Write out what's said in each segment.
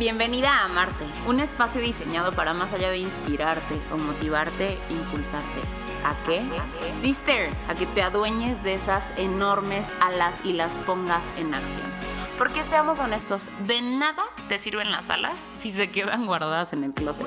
Bienvenida a Amarte, un espacio diseñado para más allá de inspirarte o motivarte, impulsarte. ¿A qué? Sister, a que te adueñes de esas enormes alas y las pongas en acción. Porque seamos honestos, de nada te sirven las alas si se quedan guardadas en el closet.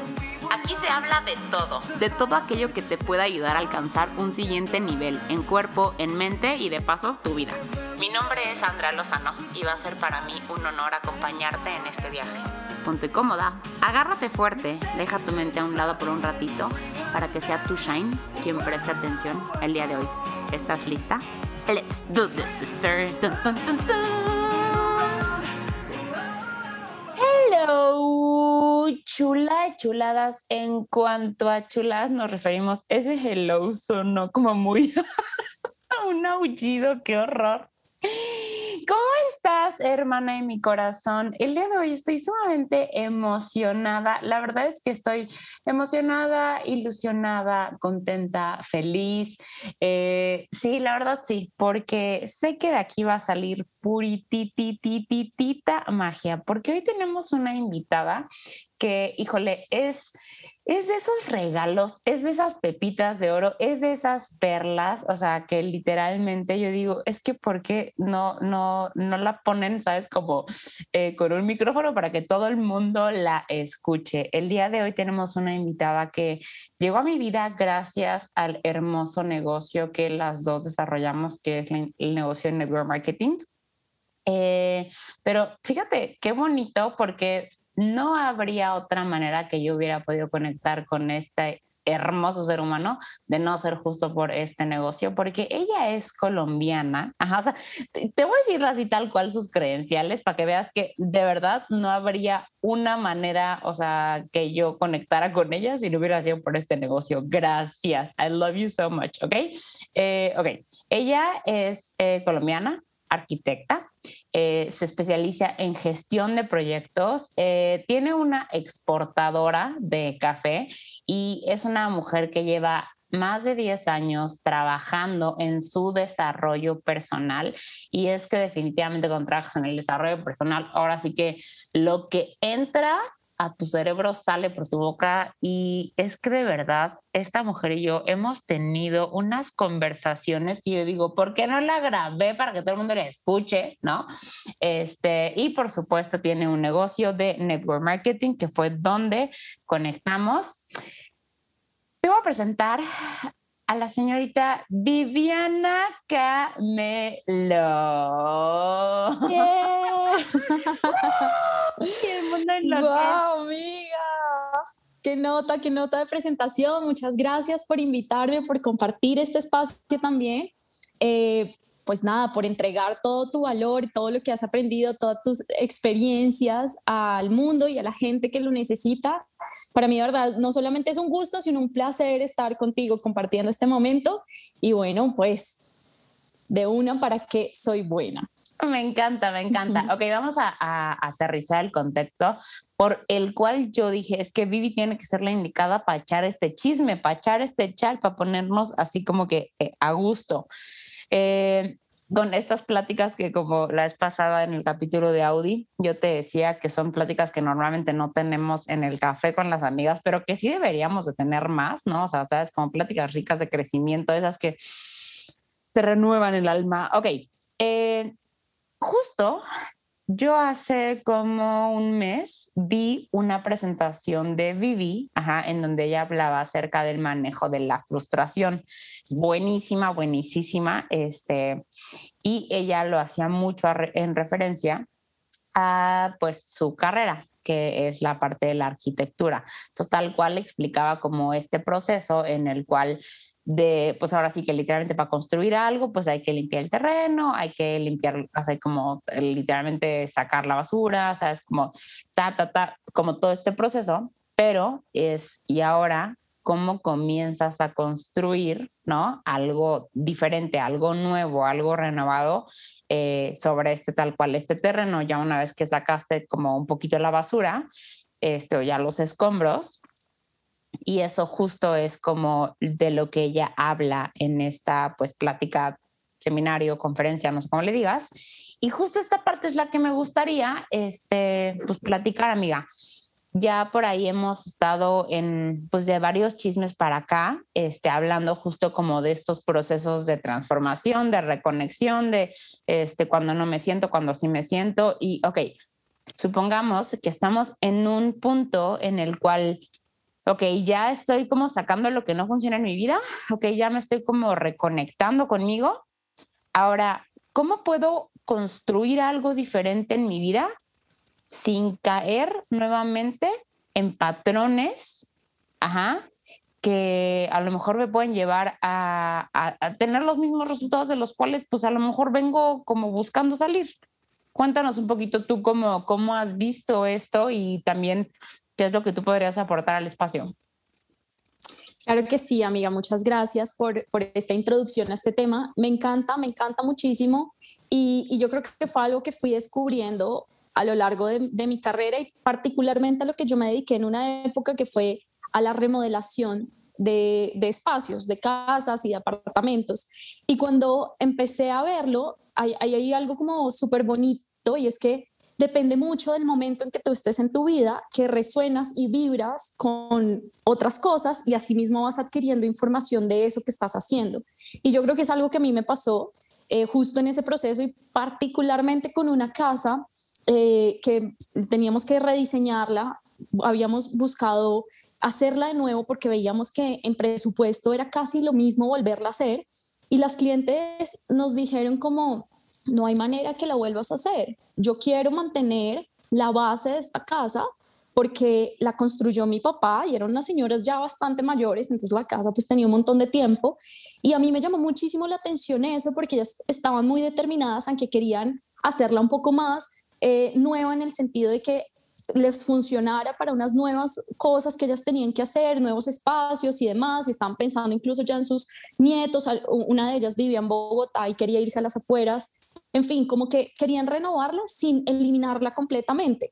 Aquí se habla de todo, de todo aquello que te pueda ayudar a alcanzar un siguiente nivel en cuerpo, en mente y de paso tu vida. Mi nombre es Andrea Lozano y va a ser para mí un honor acompañarte en este viaje. Ponte cómoda, agárrate fuerte, deja tu mente a un lado por un ratito para que sea tu Shine quien preste atención el día de hoy. ¿Estás lista? Let's do this, sister. Chula chuladas. En cuanto a chuladas nos referimos, ese hello sonó como muy un aullido, qué horror. ¿Cómo estás, hermana de mi corazón? El día de hoy estoy sumamente emocionada. La verdad es que estoy emocionada, ilusionada, contenta, feliz. Eh, sí, la verdad sí, porque sé que de aquí va a salir purititititita magia, porque hoy tenemos una invitada que, híjole, es es de esos regalos, es de esas pepitas de oro, es de esas perlas, o sea, que literalmente yo digo, es que ¿por qué no, no, no la ponen, sabes, como eh, con un micrófono para que todo el mundo la escuche? El día de hoy tenemos una invitada que llegó a mi vida gracias al hermoso negocio que las dos desarrollamos, que es el negocio de Network Marketing. Eh, pero fíjate qué bonito porque no habría otra manera que yo hubiera podido conectar con este hermoso ser humano de no ser justo por este negocio, porque ella es colombiana. Ajá, o sea, te, voy a decir así tal cual sus credenciales para que veas que de verdad no habría una manera, o sea, que yo conectara con ella si no hubiera sido por este negocio. Gracias. I love you so much, ¿ok? Eh, ok, ella es eh, colombiana, arquitecta, eh, se especializa en gestión de proyectos, eh, tiene una exportadora de café y es una mujer que lleva más de 10 años trabajando en su desarrollo personal y es que definitivamente con en el desarrollo personal, ahora sí que lo que entra a tu cerebro sale por tu boca y es que de verdad esta mujer y yo hemos tenido unas conversaciones que yo digo, ¿por qué no la grabé para que todo el mundo la escuche? ¿No? Este, y por supuesto tiene un negocio de network marketing que fue donde conectamos. Te voy a presentar a la señorita Viviana Camelo. ¡Wow, amiga! Qué nota, qué nota de presentación. Muchas gracias por invitarme, por compartir este espacio también. Eh, pues nada, por entregar todo tu valor, todo lo que has aprendido, todas tus experiencias al mundo y a la gente que lo necesita. Para mí, verdad, no solamente es un gusto, sino un placer estar contigo compartiendo este momento. Y bueno, pues de una para que soy buena. Me encanta, me encanta. Ok, vamos a, aterrizar el contexto por el cual yo dije, es que Vivi tiene que ser la indicada para echar este chisme, para echar este chat, para ponernos así como que eh, a gusto. Eh, con estas pláticas que como la vez pasada en el capítulo de Audi, yo te decía que son pláticas que normalmente no tenemos en el café con las amigas, pero que sí deberíamos de tener más, ¿no? O sea, sabes, como pláticas ricas de crecimiento, esas que te renuevan el alma. Ok, eh, justo yo hace como un mes vi una presentación de Vivi, en donde ella hablaba acerca del manejo de la frustración. buenísima, buenísima, este, y ella lo hacía mucho en referencia a pues su carrera, que es la parte de la arquitectura. Entonces, tal cual explicaba como este proceso en el cual de, pues ahora sí que literalmente para construir algo, pues hay que limpiar el terreno, hay que limpiar, o como eh, literalmente sacar la basura, sabes, como ta, ta, ta, como todo este proceso, pero es, y ahora, ¿cómo comienzas a construir, ¿no? Algo diferente, algo nuevo, algo renovado eh, sobre este tal cual, este terreno, ya una vez que sacaste como un poquito la basura, este, o ya los escombros, y eso justo es como de lo que ella habla en esta pues plática seminario, conferencia, no sé cómo le digas. Y justo esta parte es la que me gustaría este, pues, platicar, amiga. Ya por ahí hemos estado en, pues, de varios chismes para acá, este, hablando justo como de estos procesos de transformación, de reconexión, de este, cuando no me siento, cuando sí me siento. Y, ok, supongamos que estamos en un punto en el cual ok, ya estoy como sacando lo que no funciona en mi vida, ok, ya me estoy como reconectando conmigo. Ahora, ¿cómo puedo construir algo diferente en mi vida sin caer nuevamente en patrones, ajá, que a lo mejor me pueden llevar a, a, tener los mismos resultados de los cuales pues a lo mejor vengo como buscando salir. Cuéntanos un poquito tú cómo, cómo has visto esto y también qué es lo que tú podrías aportar al espacio. Claro que sí, amiga, muchas gracias por, por, esta introducción a este tema. Me encanta, me encanta muchísimo y, y yo creo que fue algo que fui descubriendo a lo largo de, de, mi carrera y particularmente a lo que yo me dediqué en una época que fue a la remodelación de, de espacios, de casas y de apartamentos. Y cuando empecé a verlo, hay, hay, algo como súper bonito y es que depende mucho del momento en que tú estés en tu vida, que resuenas y vibras con otras cosas y asimismo vas adquiriendo información de eso que estás haciendo. Y yo creo que es algo que a mí me pasó eh, justo en ese proceso y particularmente con una casa eh, que teníamos que rediseñarla, habíamos buscado hacerla de nuevo porque veíamos que en presupuesto era casi lo mismo volverla a hacer y las clientes nos dijeron como, no hay manera que la vuelvas a hacer. Yo quiero mantener la base de esta casa porque la construyó mi papá y eran unas señoras ya bastante mayores, entonces la casa pues tenía un montón de tiempo y a mí me llamó muchísimo la atención eso porque ellas estaban muy determinadas en que querían hacerla un poco más eh, nueva en el sentido de que les funcionara para unas nuevas cosas que ellas tenían que hacer, nuevos espacios y demás, y estaban pensando incluso ya en sus nietos, una de ellas vivía en Bogotá y quería irse a las afueras, en fin, como que querían renovarla sin eliminarla completamente.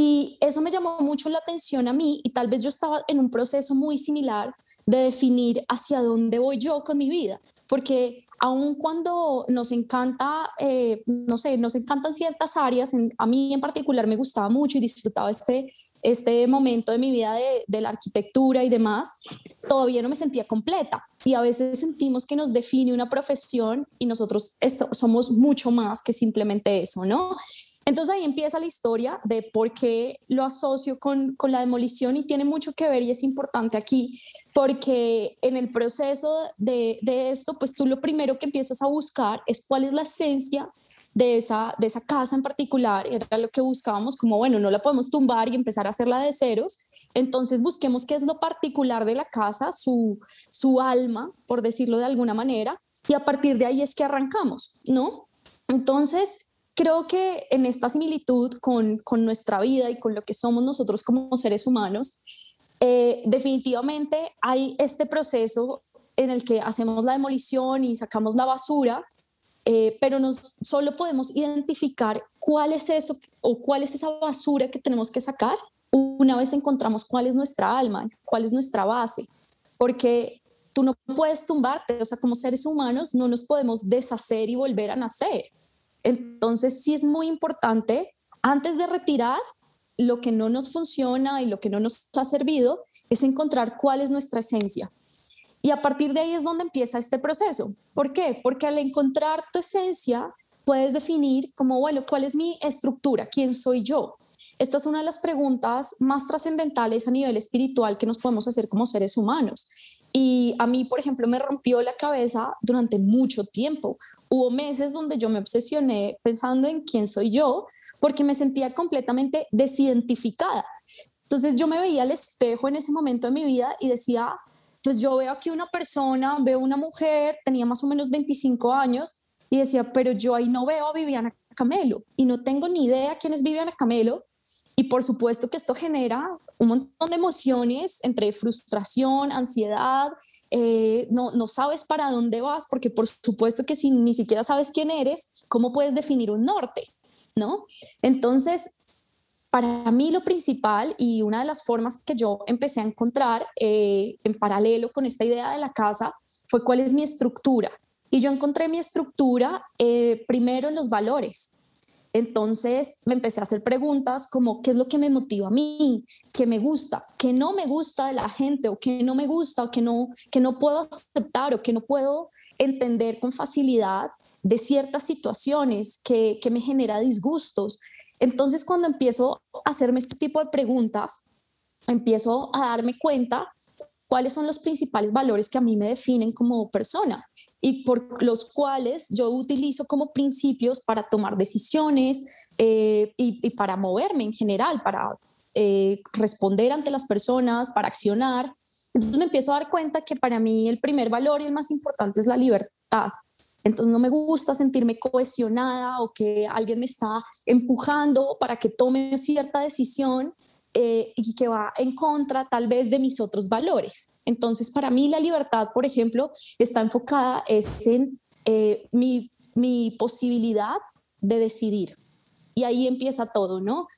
Y eso me llamó mucho la atención a mí y tal vez yo estaba en un proceso muy similar de definir hacia dónde voy yo con mi vida, porque aun cuando nos encanta, eh, no sé, nos encantan ciertas áreas, a mí en particular me gustaba mucho y disfrutaba este, este momento de mi vida de, de, la arquitectura y demás, todavía no me sentía completa. Y a veces sentimos que nos define una profesión y nosotros somos mucho más que simplemente eso, ¿no? Entonces ahí empieza la historia de por qué lo asocio con, con, la demolición y tiene mucho que ver y es importante aquí porque en el proceso de, de, esto, pues tú lo primero que empiezas a buscar es cuál es la esencia de esa, de esa casa en particular, era lo que buscábamos, como bueno, no la podemos tumbar y empezar a hacerla de ceros, entonces busquemos qué es lo particular de la casa, su, su alma, por decirlo de alguna manera, y a partir de ahí es que arrancamos, ¿no? Entonces, creo que en esta similitud con, con, nuestra vida y con lo que somos nosotros como seres humanos, eh, definitivamente hay este proceso en el que hacemos la demolición y sacamos la basura, eh, pero nos, solo podemos identificar cuál es eso o cuál es esa basura que tenemos que sacar una vez encontramos cuál es nuestra alma, cuál es nuestra base, porque tú no puedes tumbarte, o sea, como seres humanos no nos podemos deshacer y volver a nacer. Entonces, sí es muy importante, antes de retirar lo que no nos funciona y lo que no nos ha servido, es encontrar cuál es nuestra esencia. Y a partir de ahí es donde empieza este proceso. ¿Por qué? Porque al encontrar tu esencia, puedes definir como, bueno, ¿cuál es mi estructura? ¿Quién soy yo? Esta es una de las preguntas más trascendentales a nivel espiritual que nos podemos hacer como seres humanos. Y a mí, por ejemplo, me rompió la cabeza durante mucho tiempo. Hubo meses donde yo me obsesioné pensando en quién soy yo, porque me sentía completamente desidentificada. Entonces yo me veía al espejo en ese momento de mi vida y decía, pues yo veo aquí una persona, veo una mujer, tenía más o menos 25 años, y decía, pero yo ahí no veo a Viviana Camelo y no tengo ni idea quién es Viviana Camelo y por supuesto que esto genera un montón de emociones entre frustración, ansiedad, eh, no, no sabes para dónde vas, porque por supuesto que si ni siquiera sabes quién eres, ¿cómo puedes definir un norte? ¿No? Entonces, para mí lo principal y una de las formas que yo empecé a encontrar eh, en paralelo con esta idea de la casa fue cuál es mi estructura. Y yo encontré mi estructura eh, primero en los valores. Entonces me empecé a hacer preguntas como, ¿qué es lo que me motiva a mí? ¿Qué me gusta? ¿Qué no me gusta de la gente? ¿O qué no me gusta? ¿O qué no, que no puedo aceptar? ¿O que no puedo entender con facilidad de ciertas situaciones que, que me genera disgustos? Entonces cuando empiezo a hacerme este tipo de preguntas, empiezo a darme cuenta cuáles son los principales valores que a mí me definen como persona y por los cuales yo utilizo como principios para tomar decisiones eh, y, para moverme en general, para eh, responder ante las personas, para accionar. Entonces me empiezo a dar cuenta que para mí el primer valor y el más importante es la libertad. Entonces no me gusta sentirme cohesionada o que alguien me está empujando para que tome cierta decisión eh, y que va en contra tal vez de mis otros valores. Entonces, para mí la libertad, por ejemplo, está enfocada es en eh, mi, mi, posibilidad de decidir. Y ahí empieza todo, ¿no?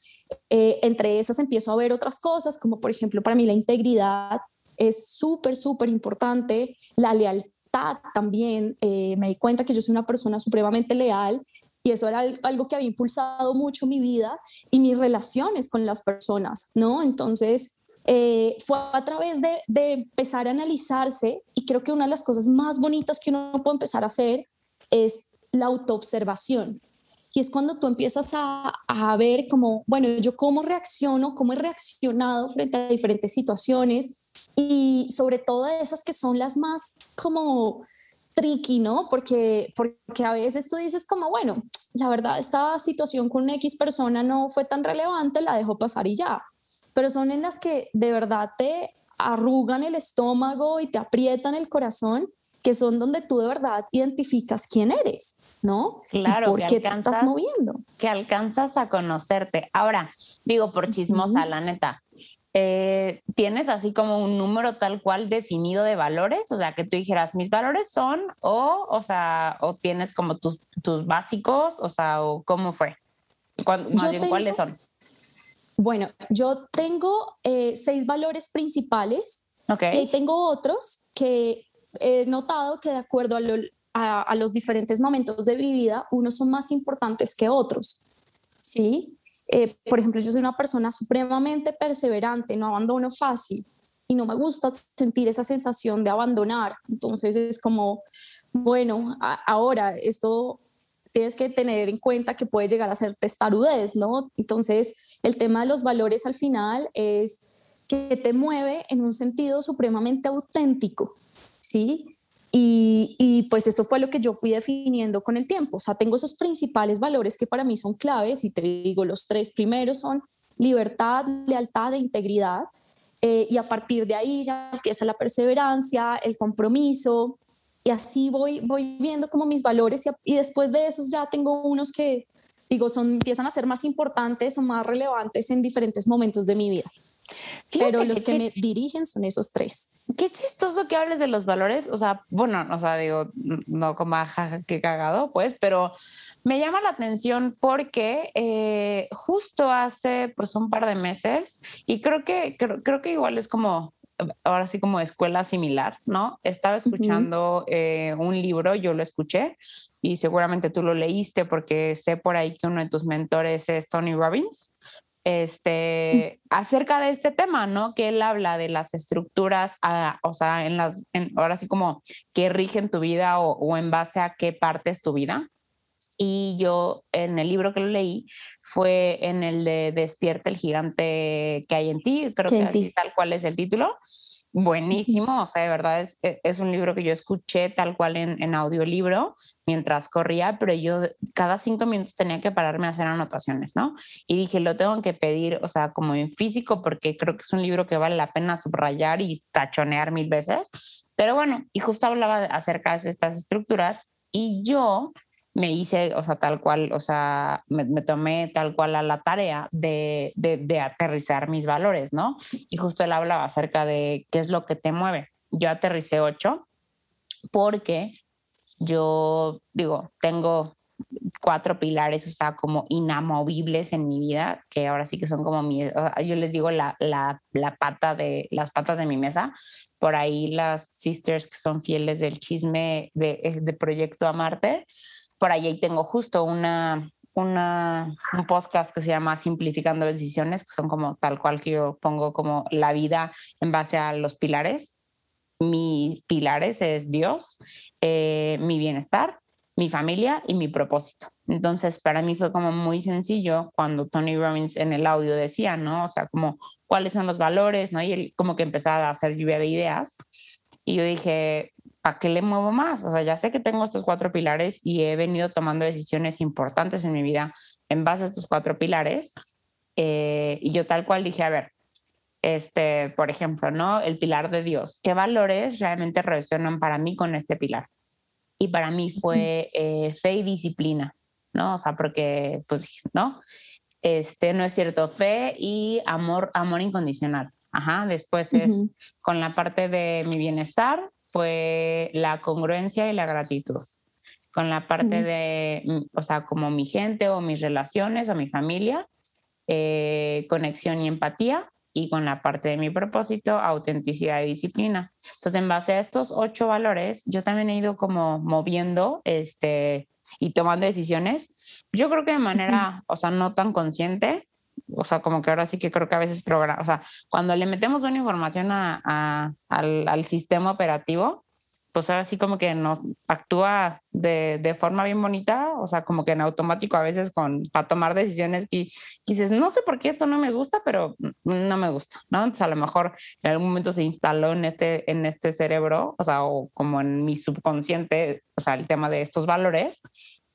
Eh, entre esas empiezo a ver otras cosas, como por ejemplo, para mí la integridad es súper, súper importante, la lealtad también, me di cuenta que yo soy una persona supremamente leal y eso era algo que había impulsado mucho mi vida y mis relaciones con las personas, ¿no? Entonces, eh, fue a través de, empezar a analizarse y creo que una de las cosas más bonitas que uno puede empezar a hacer es la autoobservación. Y es cuando tú empiezas a, a ver como, bueno, yo cómo reacciono, cómo he reaccionado frente a diferentes situaciones y sobre todo esas que son las más como tricky, ¿no? Porque, porque a veces tú dices como, bueno, la verdad, esta situación con una X persona no fue tan relevante, la dejo pasar y ya. Pero son en las que de verdad te arrugan el estómago y te aprietan el corazón, que son donde tú de verdad identificas quién eres, ¿no? Claro. ¿Por qué te estás moviendo? Que alcanzas a conocerte. Ahora, digo por chismosa, la neta, eh, ¿tienes así como un número tal cual definido de valores? O sea, que tú dijeras, mis valores son, o, o sea, o tienes como tus, tus básicos, o sea, o cómo fue. ¿Cuáles son? Bueno, yo tengo eh, seis valores principales okay. y tengo otros que he notado que de acuerdo a, a los diferentes momentos de mi vida, unos son más importantes que otros. ¿Sí? Eh, por ejemplo, yo soy una persona supremamente perseverante, no abandono fácil y no me gusta sentir esa sensación de abandonar. Entonces es como, bueno, ahora esto tienes que tener en cuenta que puede llegar a ser testarudez, ¿no? Entonces el tema de los valores al final es que te mueve en un sentido supremamente auténtico, ¿sí? Y, pues eso fue lo que yo fui definiendo con el tiempo. O sea, tengo esos principales valores que para mí son claves y te digo, los tres primeros son libertad, lealtad e integridad. Eh, y a partir de ahí ya empieza la perseverancia, el compromiso, y así voy, voy viendo como mis valores y, y, después de esos ya tengo unos que, digo, son, empiezan a ser más importantes o más relevantes en diferentes momentos de mi vida pero los que, me dirigen son esos tres. Qué chistoso que hables de los valores, o sea, bueno, o sea, digo, no como jaja, qué cagado, pues, pero me llama la atención porque eh, justo hace pues un par de meses, y creo que, creo, que igual es como, ahora sí como escuela similar, ¿no? Estaba escuchando eh, un libro, yo lo escuché, y seguramente tú lo leíste porque sé por ahí que uno de tus mentores es Tony Robbins este, acerca de este tema, ¿no? Que él habla de las estructuras, ah, o sea, en las, ahora sí como que rigen tu vida o, en base a qué parte es tu vida. Y yo en el libro que lo leí fue en el de Despierta el gigante que hay en ti, creo que así tal cual es el título buenísimo, o sea, de verdad es, e, es, un libro que yo escuché tal cual en, en, audiolibro mientras corría, pero yo cada cinco minutos tenía que pararme a hacer anotaciones, ¿no? Y dije, lo tengo que pedir, o sea, como en físico, porque creo que es un libro que vale la pena subrayar y tachonear mil veces. Pero bueno, y justo hablaba acerca de estas estructuras y yo me hice, o sea, tal cual, o sea, me, tomé tal cual a la tarea de, de, aterrizar mis valores, ¿no? Y justo él hablaba acerca de qué es lo que te mueve. Yo aterricé ocho porque yo, digo, tengo cuatro pilares, o sea, como inamovibles en mi vida, que ahora sí que son como mi, yo les digo la, la, la pata de, las patas de mi mesa. Por ahí las sisters que son fieles del chisme de, de Proyecto Amarte, por ahí tengo justo una, una, un podcast que se llama Simplificando Decisiones, que son como tal cual que yo pongo como la vida en base a los pilares. Mis pilares es Dios, eh, mi bienestar, mi familia y mi propósito. Entonces, para mí fue como muy sencillo cuando Tony Robbins en el audio decía, ¿no? O sea, como cuáles son los valores, ¿no? Y él como que empezaba a hacer lluvia de ideas. Y yo dije, ¿a qué le muevo más? O sea, ya sé que tengo estos cuatro pilares y he venido tomando decisiones importantes en mi vida en base a estos cuatro pilares. Eh, y yo tal cual dije, a ver, este, por ejemplo, ¿no? El pilar de Dios. ¿Qué valores realmente resuenan para mí con este pilar? Y para mí fue eh, fe y disciplina, ¿no? O sea, porque, pues, ¿no? Este, no es cierto, fe y amor, amor incondicional. Ajá, después es con la parte de mi bienestar, fue la congruencia y la gratitud. Con la parte de, mm, o sea, como mi gente o mis relaciones o mi familia, eh, conexión y empatía. Y con la parte de mi propósito, autenticidad y disciplina. Entonces, en base a estos ocho valores, yo también he ido como moviendo este, y tomando decisiones. Yo creo que de manera, o sea, no tan consciente, o sea, como que ahora sí que creo que a veces programa, o sea, cuando le metemos una información a, al, sistema operativo, pues ahora sí como que nos actúa de, de, forma bien bonita, o sea, como que en automático a veces con, para tomar decisiones y, dices, no sé por qué esto no me gusta, pero no me gusta, ¿no? Entonces a lo mejor en algún momento se instaló en este, en este cerebro, o sea, o como en mi subconsciente, o sea, el tema de estos valores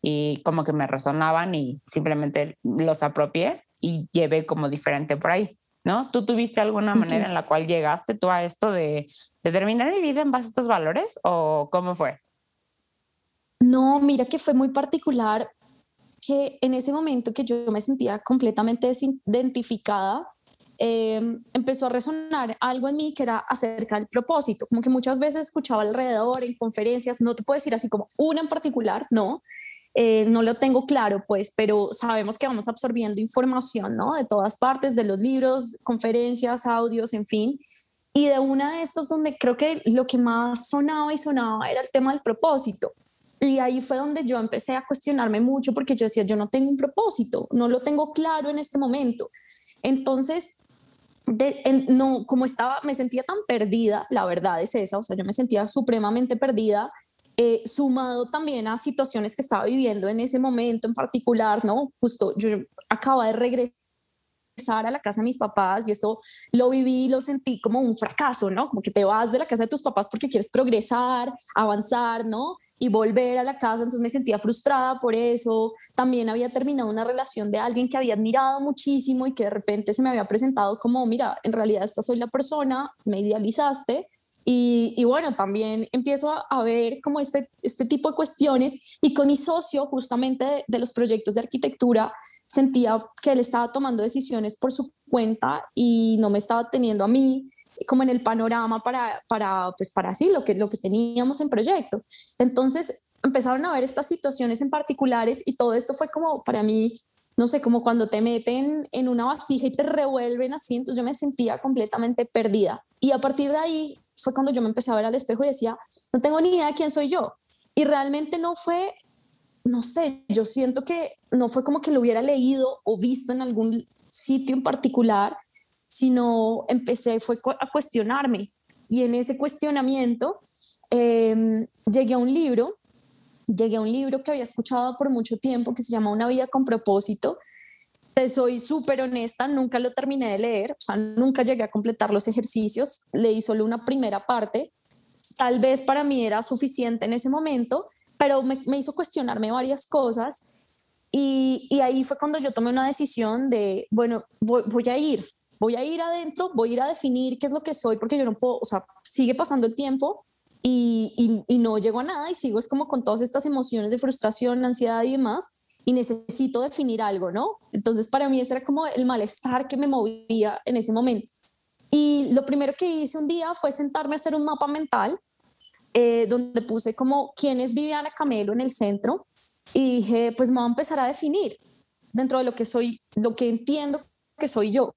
y como que me resonaban y simplemente los apropié y llevé como diferente por ahí, ¿no? ¿Tú tuviste alguna manera en la cual llegaste tú a esto de, de terminar mi vida en base a estos valores o cómo fue? No, mira que fue muy particular que en ese momento que yo me sentía completamente desidentificada, em, empezó a resonar algo en mí que era acerca del propósito, como que muchas veces escuchaba alrededor en conferencias, no te puedo decir así como una en particular, no, eh, no lo tengo claro, pues, pero sabemos que vamos absorbiendo información, ¿no? De todas partes, de los libros, conferencias, audios, en fin. Y de una de estas donde creo que lo que más sonaba y sonaba era el tema del propósito. Y ahí fue donde yo empecé a cuestionarme mucho porque yo decía, yo no tengo un propósito, no lo tengo claro en este momento. Entonces, no, como estaba, me sentía tan perdida, la verdad es esa, o sea, yo me sentía supremamente perdida eh, sumado también a situaciones que estaba viviendo en ese momento en particular, ¿no? Justo yo acabo de regresar a la casa de mis papás y esto lo viví lo sentí como un fracaso, ¿no? Como que te vas de la casa de tus papás porque quieres progresar, avanzar, ¿no? Y volver a la casa, entonces me sentía frustrada por eso. También había terminado una relación de alguien que había admirado muchísimo y que de repente se me había presentado como, mira, en realidad esta soy la persona, me idealizaste y, bueno, también empiezo a, ver como este, este tipo de cuestiones y con mi socio justamente de, los proyectos de arquitectura sentía que él estaba tomando decisiones por su cuenta y no me estaba teniendo a mí como en el panorama para, para, pues para así lo que, lo que teníamos en proyecto. Entonces empezaron a ver estas situaciones en particulares y todo esto fue como para mí no sé, como cuando te meten en una vasija y te revuelven así, entonces yo me sentía completamente perdida. Y a partir de ahí fue cuando yo me empecé a ver al espejo y decía, no tengo ni idea de quién soy yo. Y realmente no fue, no sé, yo siento que no fue como que lo hubiera leído o visto en algún sitio en particular, sino empecé fue a cuestionarme. Y en ese cuestionamiento em, llegué a un libro llegué a un libro que había escuchado por mucho tiempo que se llama Una vida con propósito. Te soy súper honesta, nunca lo terminé de leer, o sea, nunca llegué a completar los ejercicios, leí solo una primera parte. Tal vez para mí era suficiente en ese momento, pero me, hizo cuestionarme varias cosas y, y, ahí fue cuando yo tomé una decisión de, bueno, voy, voy a ir, voy a ir adentro, voy a ir a definir qué es lo que soy, porque yo no puedo, o sea, sigue pasando el tiempo y, y, no llego a nada y sigo es como con todas estas emociones de frustración, ansiedad y demás y necesito definir algo, ¿no? Entonces para mí ese era como el malestar que me movía en ese momento. Y lo primero que hice un día fue sentarme a hacer un mapa mental eh, donde puse como quién es Viviana Camelo en el centro y dije, pues me voy a empezar a definir dentro de lo que soy, lo que entiendo que soy yo.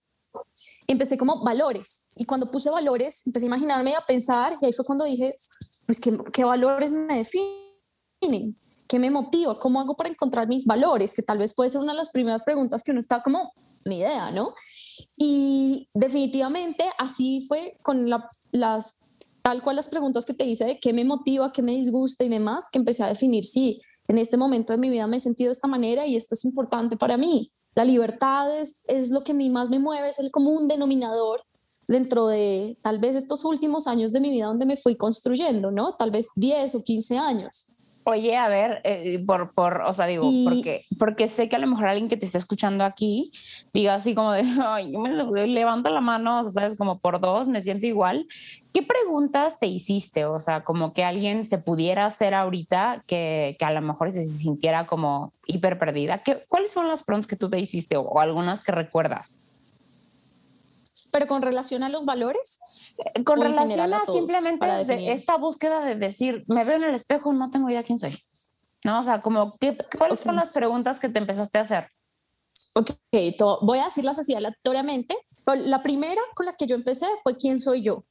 Empecé como valores y cuando puse valores empecé a imaginarme, a pensar y ahí fue cuando dije, pues qué, qué valores me definen, qué me motiva, cómo hago para encontrar mis valores, que tal vez puede ser una de las primeras preguntas que uno está como, ni idea, ¿no? Y definitivamente así fue con las, tal cual las preguntas que te hice de qué me motiva, qué me disgusta y demás, que empecé a definir, sí, en este momento de mi vida me he sentido de esta manera y esto es importante para mí. La libertad es, es lo que a mí más me mueve, es el común denominador dentro de tal vez estos últimos años de mi vida donde me fui construyendo, ¿no? Tal vez 10 o 15 años. Oye, a ver, eh, por, por, o sea, digo, porque, porque sé que a lo mejor alguien que te está escuchando aquí diga así como de, ay, yo me levanto la mano, o sea, como por dos, me siento igual. ¿Qué preguntas te hiciste? O sea, como que alguien se pudiera hacer ahorita que, que a lo mejor se sintiera como hiper perdida. ¿Qué, ¿Cuáles fueron las preguntas que tú te hiciste o algunas que recuerdas? Pero con relación a los valores. Eh, con relación a, simplemente esta búsqueda de decir, me veo en el espejo, no tengo idea quién soy. ¿No? O sea, como, ¿qué, ¿cuáles son las preguntas que te empezaste a hacer? Ok, voy a decirlas así aleatoriamente. Pero la primera con la que yo empecé fue quién soy yo.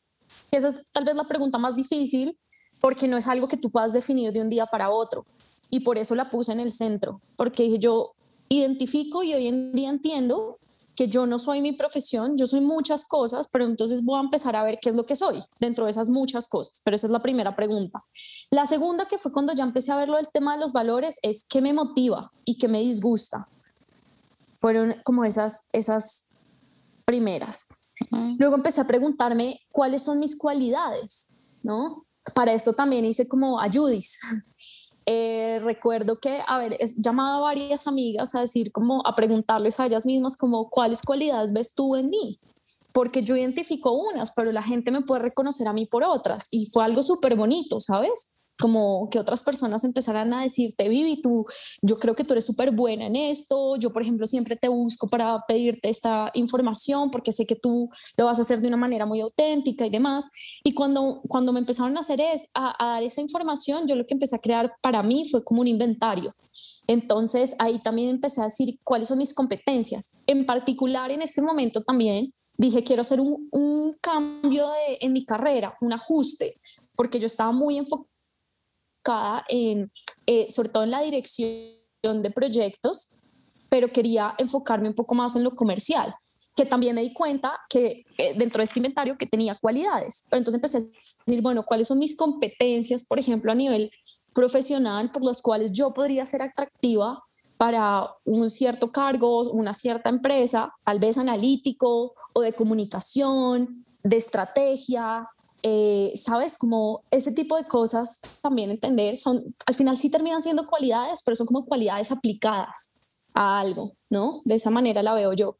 Esa es tal vez la pregunta más difícil porque no es algo que tú puedas definir de un día para otro. Y por eso la puse en el centro, porque yo identifico y hoy en día entiendo que yo no soy mi profesión, yo soy muchas cosas, pero entonces voy a empezar a ver qué es lo que soy dentro de esas muchas cosas. Pero esa es la primera pregunta. La segunda, que fue cuando ya empecé a verlo el tema de los valores, es qué me motiva y qué me disgusta. Fueron como esas, esas primeras. Luego empecé a preguntarme cuáles son mis cualidades, ¿no? Para esto también hice como ayudis. Eh, recuerdo que, he llamado a varias amigas a decir, como a preguntarles a ellas mismas, como, ¿cuáles cualidades ves tú en mí? Porque yo identifico unas, pero la gente me puede reconocer a mí por otras. Y fue algo súper bonito, ¿sabes? Como que otras personas empezaran a decirte, Vivi, tú, yo creo que tú eres súper buena en esto, yo por ejemplo siempre te busco para pedirte esta información porque sé que tú lo vas a hacer de una manera muy auténtica y demás. Y cuando, cuando me empezaron a hacer es, a, dar esa información, yo lo que empecé a crear para mí fue como un inventario. Entonces ahí también empecé a decir cuáles son mis competencias. En particular en este momento también dije, quiero hacer un, un cambio de, en mi carrera, un ajuste, porque yo estaba muy enfocada en, eh, sobre todo en la dirección de proyectos, pero quería enfocarme un poco más en lo comercial, que también me di cuenta que eh, dentro de este inventario que tenía cualidades. Pero entonces empecé a decir, bueno, ¿cuáles son mis competencias, por ejemplo, a nivel profesional, por las cuales yo podría ser atractiva para un cierto cargo, una cierta empresa, tal vez analítico o de comunicación, de estrategia, eh, ¿sabes? Como ese tipo de cosas también entender, son, al final sí terminan siendo cualidades, pero son como cualidades aplicadas a algo, ¿no? De esa manera la veo yo.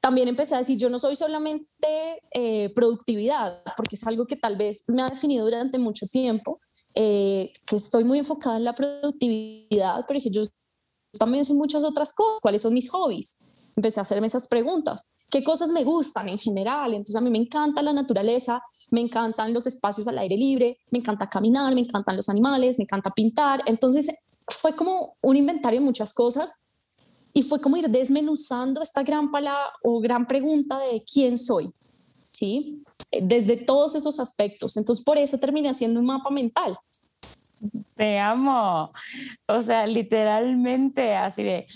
También empecé a decir, yo no soy solamente eh, productividad, porque es algo que tal vez me ha definido durante mucho tiempo, eh, que estoy muy enfocada en la productividad, pero dije, yo también soy muchas otras cosas, ¿cuáles son mis hobbies? Empecé a hacerme esas preguntas qué cosas me gustan en general. Entonces a mí me encanta la naturaleza, me encantan los espacios al aire libre, me encanta caminar, me encantan los animales, me encanta pintar. Entonces fue como un inventario de muchas cosas y fue como ir desmenuzando esta gran palabra o gran pregunta de quién soy, ¿sí? Desde todos esos aspectos. Entonces por eso terminé haciendo un mapa mental. Te amo. O sea, literalmente así de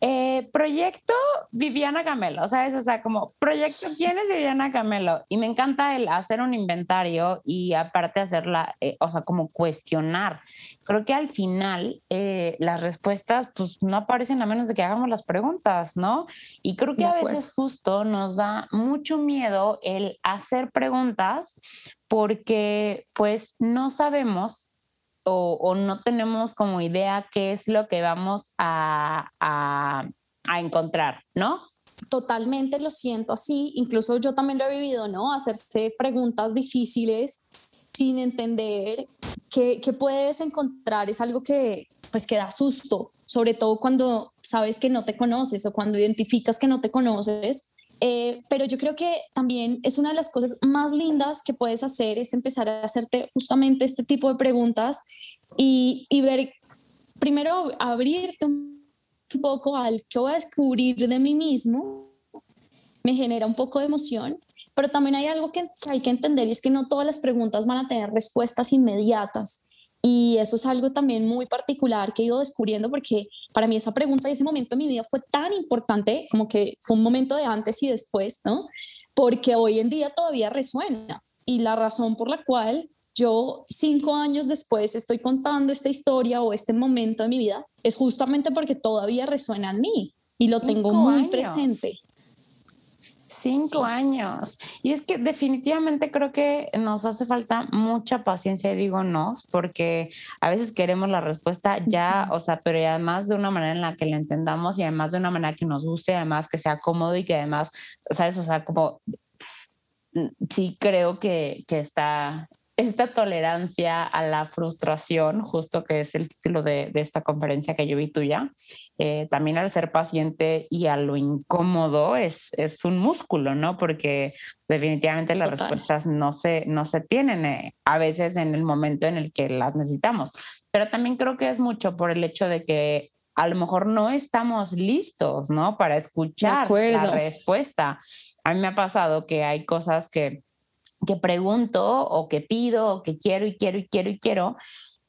eh, proyecto Viviana Camelo, ¿sabes? O sea, como proyecto ¿quién es Viviana Camelo? Y me encanta el hacer un inventario y aparte hacerla, eh, o sea, como cuestionar. Creo que al final eh, las respuestas pues no aparecen a menos de que hagamos las preguntas, ¿no? Y creo que a veces justo nos da mucho miedo el hacer preguntas porque pues no sabemos o, no tenemos como idea qué es lo que vamos a, a, encontrar, ¿no? Totalmente lo siento así, incluso yo también lo he vivido, ¿no? Hacerse preguntas difíciles sin entender qué, qué, puedes encontrar es algo que pues que da susto, sobre todo cuando sabes que no te conoces o cuando identificas que no te conoces eh, pero yo creo que también es una de las cosas más lindas que puedes hacer es empezar a hacerte justamente este tipo de preguntas y, y ver primero abrirte un poco al que voy a descubrir de mí mismo, me genera un poco de emoción, pero también hay algo que hay que entender y es que no todas las preguntas van a tener respuestas inmediatas. Y eso es algo también muy particular que he ido descubriendo porque para mí esa pregunta y ese momento en mi vida fue tan importante como que fue un momento de antes y después, ¿no? Porque hoy en día todavía resuena. Y la razón por la cual yo cinco años después estoy contando esta historia o este momento de mi vida es justamente porque todavía resuena en mí y lo tengo muy presente. Cinco años. Y es que definitivamente creo que nos hace falta mucha paciencia, y digo nos, porque a veces queremos la respuesta ya, o sea, pero además de una manera en la que la entendamos y además de una manera que nos guste, además que sea cómodo y que además, ¿sabes? O sea, como mm, sí creo que, que está esta tolerancia a la frustración, justo que es el título de, esta conferencia que yo vi tuya, eh, también al ser paciente y a lo incómodo es, es un músculo, ¿no? Porque definitivamente las respuestas no se, no se tienen eh, a veces en el momento en el que las necesitamos. Pero también creo que es mucho por el hecho de que a lo mejor no estamos listos, ¿no? Para escuchar la respuesta. A mí me ha pasado que hay cosas que que pregunto o que pido o que quiero y quiero y quiero y quiero.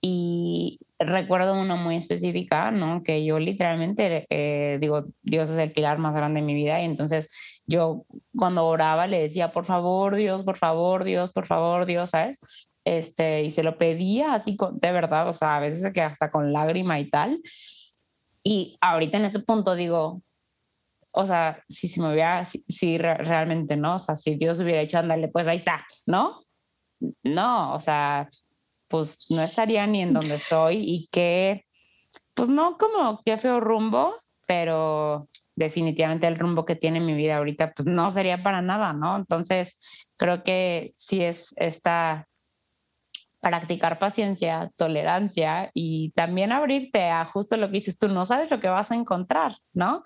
Y recuerdo una muy específica, ¿no? Que yo literalmente eh, digo, Dios es el pilar más grande de mi vida y entonces yo cuando oraba le decía, por favor, Dios, por favor, Dios, por favor, Dios, ¿sabes? Este, y se lo pedía así de verdad, o sea, a veces que hasta con lágrima y tal. Y ahorita en ese punto digo, o sea, si, si me hubiera, si, realmente no, o sea, si Dios hubiera hecho, ándale, pues ahí está, ¿no? No, o sea, pues no estaría ni en donde estoy y que, pues no como qué feo rumbo, pero definitivamente el rumbo que tiene mi vida ahorita, pues no sería para nada, ¿no? Entonces, creo que sí es esta practicar paciencia, tolerancia y también abrirte a justo lo que dices tú, no sabes lo que vas a encontrar, ¿no?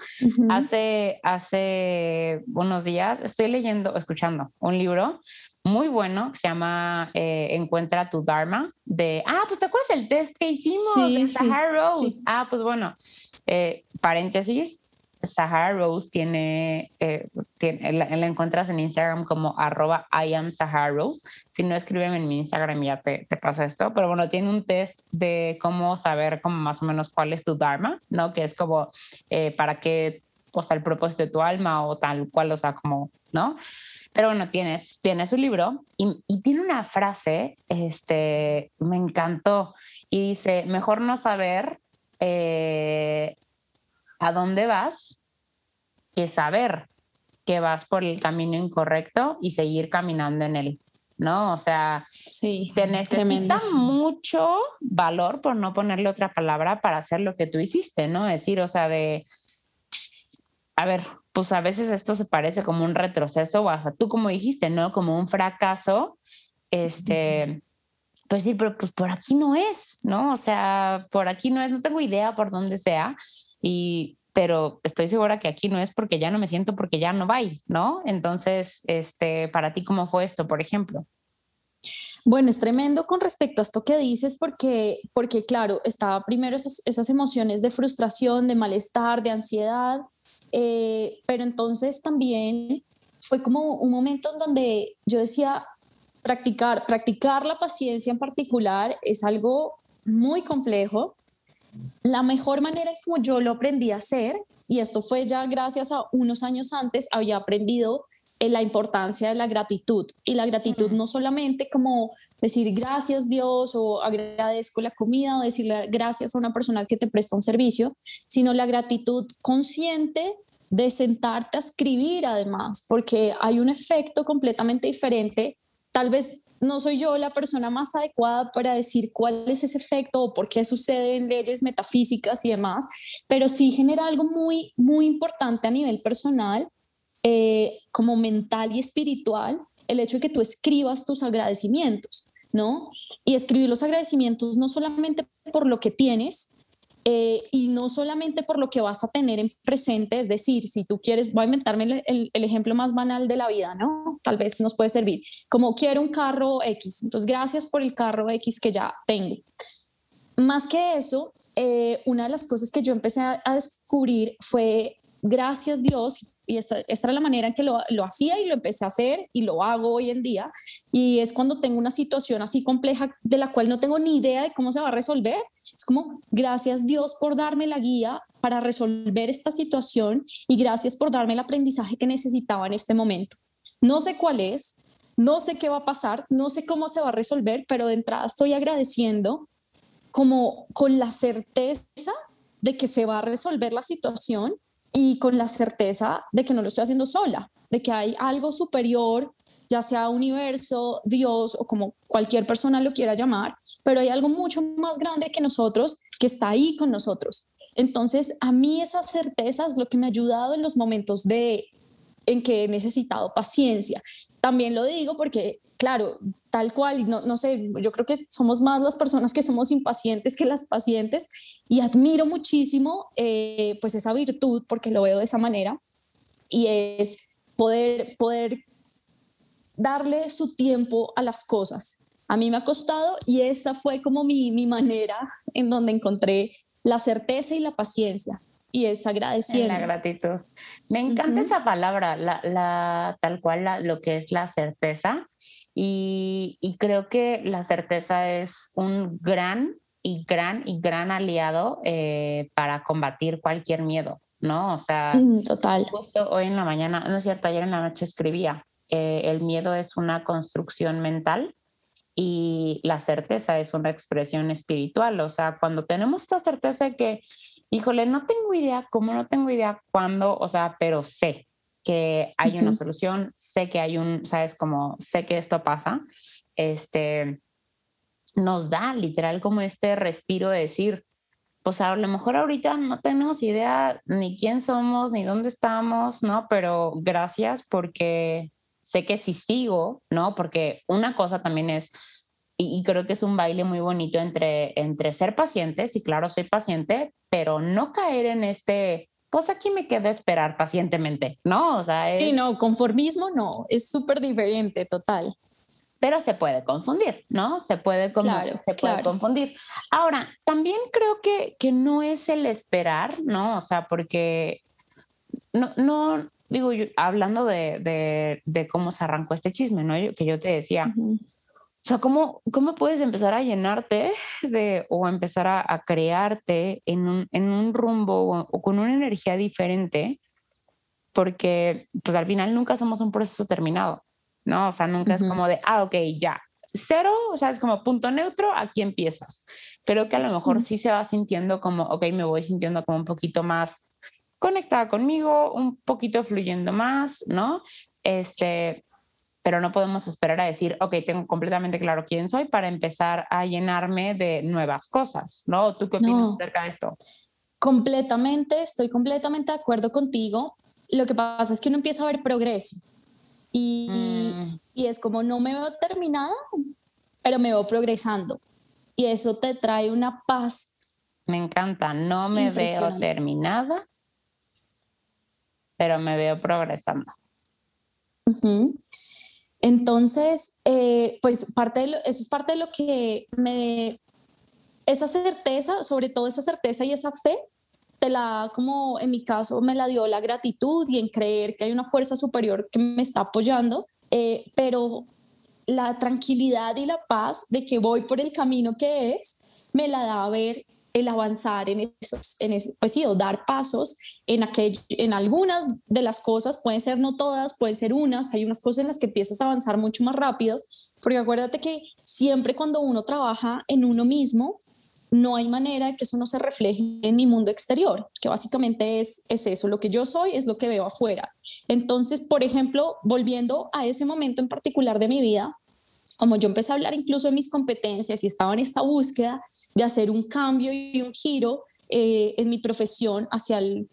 hace, hace unos días estoy leyendo, escuchando un libro muy bueno que se llama eh, Encuentra tu Dharma, de, ah, pues te acuerdas el test que hicimos de Sahara Rose. Ah, pues bueno, eh, paréntesis, Sahara Rose tiene, eh, la, encuentras en Instagram como arroba I am Sahara Rose. Si no, escriben en mi Instagram ya te, te paso esto. Pero bueno, tiene un test de cómo saber como más o menos cuál es tu Dharma, ¿no? Que es como eh, para qué, o sea, el propósito de tu alma o tal cual, o sea, como, ¿no? Pero bueno, tienes, tiene su libro y, y, tiene una frase, este, me encantó, y dice, mejor no saber eh, a dónde vas que saber que vas por el camino incorrecto y seguir caminando en él, ¿no? O sea, sí, te necesita mucho valor, por no ponerle otra palabra, para hacer lo que tú hiciste, ¿no? decir, o sea, de, a ver, pues a veces esto se parece como un retroceso o hasta tú como dijiste, ¿no? Como un fracaso, este, pues sí, pero pues por aquí no es, ¿no? O sea, por aquí no es, no tengo idea por dónde sea, y, pero estoy segura que aquí no es porque ya no me siento, porque ya no va, ¿no? Entonces, este, para ti, ¿cómo fue esto, por ejemplo? Bueno, es tremendo con respecto a esto que dices, porque, porque claro, estaba primero esas, emociones de frustración, de malestar, de ansiedad, eh, pero entonces también fue como un momento en donde yo decía, practicar, practicar la paciencia en particular es algo muy complejo, la mejor manera es como yo lo aprendí a hacer, y esto fue ya gracias a unos años antes, había aprendido eh, la importancia de la gratitud. Y la gratitud no solamente como decir gracias Dios o agradezco la comida o decirle gracias a una persona que te presta un servicio, sino la gratitud consciente de sentarte a escribir además, porque hay un efecto completamente diferente. Tal vez no soy yo la persona más adecuada para decir cuál es ese efecto o por qué sucede en leyes metafísicas y demás, pero sí genera algo muy, muy importante a nivel personal, eh, como mental y espiritual, el hecho de que tú escribas tus agradecimientos, ¿no? Y escribir los agradecimientos no solamente por lo que tienes, eh, y no solamente por lo que vas a tener en presente, es decir, si tú quieres, voy a inventarme el, ejemplo más banal de la vida, ¿no? Tal vez nos puede servir, como quiero un carro X, entonces gracias por el carro X que ya tengo. más que eso, eh, una de las cosas que yo empecé a, descubrir fue, gracias Dios, y esta, era la manera en que lo, lo, hacía y lo empecé a hacer y lo hago hoy en día, y es cuando tengo una situación así compleja de la cual no tengo ni idea de cómo se va a resolver, es como, gracias Dios por darme la guía para resolver esta situación y gracias por darme el aprendizaje que necesitaba en este momento. No sé cuál es, no sé qué va a pasar, no sé cómo se va a resolver, pero de entrada estoy agradeciendo como con la certeza de que se va a resolver la situación y con la certeza de que no lo estoy haciendo sola, de que hay algo superior, ya sea universo, Dios o como cualquier persona lo quiera llamar, pero hay algo mucho más grande que nosotros que está ahí con nosotros. Entonces, a mí esa certeza es lo que me ha ayudado en los momentos de en que he necesitado paciencia. También lo digo porque claro, tal cual, no, no sé, yo creo que somos más las personas que somos impacientes que las pacientes y admiro muchísimo eh, pues esa virtud porque lo veo de esa manera y es poder, poder darle su tiempo a las cosas. A mí me ha costado y esta fue como mi, mi manera en donde encontré la certeza y la paciencia y es agradeciendo. La gratitud. Me encanta esa palabra, la, la tal cual lo que es la certeza. Y, creo que la certeza es un gran y gran y gran aliado eh, para combatir cualquier miedo, ¿no? O sea, total. Justo hoy en la mañana, no es cierto, ayer en la noche escribía, eh, el miedo es una construcción mental y la certeza es una expresión espiritual. O sea, cuando tenemos esta certeza de que, híjole, no tengo idea cómo, no tengo idea cuándo, o sea, pero sé, que hay una solución, sé que hay un, sabes, como sé que esto pasa, este, nos da literal como este respiro de decir, pues a lo mejor ahorita no tenemos idea ni quién somos, ni dónde estamos, ¿no? Pero gracias porque sé que si sigo, ¿no? Porque una cosa también es, y, y, creo que es un baile muy bonito entre, entre ser pacientes, y claro, soy paciente, pero no caer en este, pues aquí me quedo a esperar pacientemente, ¿no? O sea, Sí, no, conformismo no, es súper diferente, total. Pero se puede confundir, ¿no? Se puede, claro, se puede confundir. Ahora, también creo que, que no es el esperar, ¿no? O sea, porque no, no digo, hablando de, de, de, cómo se arrancó este chisme, ¿no? que yo te decía, o sea, ¿cómo, ¿cómo puedes empezar a llenarte de, o empezar a, crearte en un, en un rumbo o, con una energía diferente? Porque, pues al final nunca somos un proceso terminado, ¿no? O sea, nunca es como de, ah, ok, ya, cero, o sea, es como punto neutro, aquí empiezas. Creo que a lo mejor sí se va sintiendo como, ok, me voy sintiendo como un poquito más conectada conmigo, un poquito fluyendo más, ¿no? Este, pero no podemos esperar a decir, ok, tengo completamente claro quién soy para empezar a llenarme de nuevas cosas, ¿no? ¿Tú qué opinas acerca de esto? Completamente, estoy completamente de acuerdo contigo. Lo que pasa es que uno empieza a ver progreso y, mm. y es como no me veo terminada, pero me veo progresando y eso te trae una paz. Me encanta, no me veo terminada, pero me veo progresando. Entonces, eh, pues parte de eso es parte de lo que me, esa certeza, sobre todo esa certeza y esa fe, te la, como en mi caso, me la dio la gratitud y en creer que hay una fuerza superior que me está apoyando, eh, pero la tranquilidad y la paz de que voy por el camino que es, me la da a ver el avanzar en esos, en pues sí, o dar pasos en, aquel, en algunas de las cosas, pueden ser no todas, pueden ser unas, hay unas cosas en las que empiezas a avanzar mucho más rápido, porque acuérdate que siempre cuando uno trabaja en uno mismo, no hay manera de que eso no se refleje en mi mundo exterior, que básicamente es, es eso, lo que yo soy es lo que veo afuera. Entonces, por ejemplo, volviendo a ese momento en particular de mi vida, como yo empecé a hablar incluso de mis competencias y estaba en esta búsqueda de hacer un cambio y un giro eh, en mi profesión hacia el,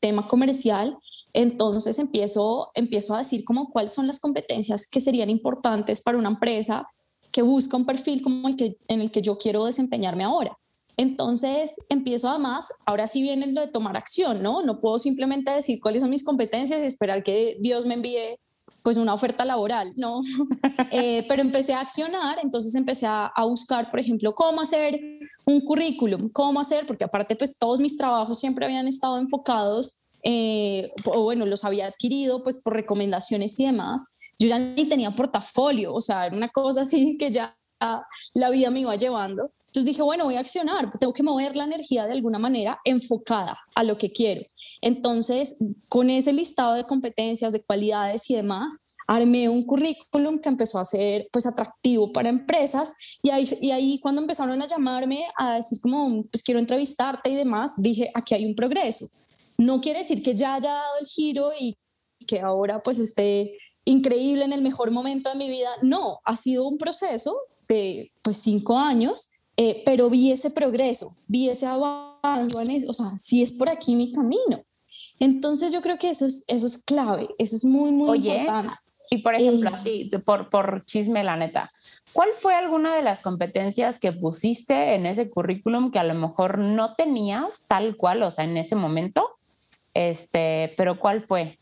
tema comercial, entonces empiezo, empiezo a decir como cuáles son las competencias que serían importantes para una empresa que busca un perfil como el que, en el que yo quiero desempeñarme ahora. Entonces empiezo además, ahora sí viene lo de tomar acción, ¿no? No puedo simplemente decir cuáles son mis competencias y esperar que Dios me envíe pues una oferta laboral, no, eh, pero empecé a accionar, entonces empecé a, a, buscar, por ejemplo, cómo hacer un currículum, cómo hacer, porque aparte pues todos mis trabajos siempre habían estado enfocados, eh, o bueno, los había adquirido pues por recomendaciones y demás, yo ya ni tenía portafolio, o sea, era una cosa así que ya la vida me iba llevando. Entonces dije, bueno, voy a accionar, tengo que mover la energía de alguna manera enfocada a lo que quiero. Entonces, con ese listado de competencias, de cualidades y demás, armé un currículum que empezó a ser pues atractivo para empresas y ahí, y ahí cuando empezaron a llamarme a decir como, pues quiero entrevistarte y demás, dije, aquí hay un progreso. No quiere decir que ya haya dado el giro y que ahora pues esté increíble en el mejor momento de mi vida. No, ha sido un proceso de pues cinco años, eh, pero vi ese progreso, vi ese avance, o sea, sí es por aquí mi camino. Entonces yo creo que eso es, eso es clave, eso es muy, muy importante. Y por ejemplo, eh, así, por, por chisme, la neta, ¿cuál fue alguna de las competencias que pusiste en ese currículum que a lo mejor no tenías tal cual, o sea, en ese momento? Este, pero ¿cuál fue?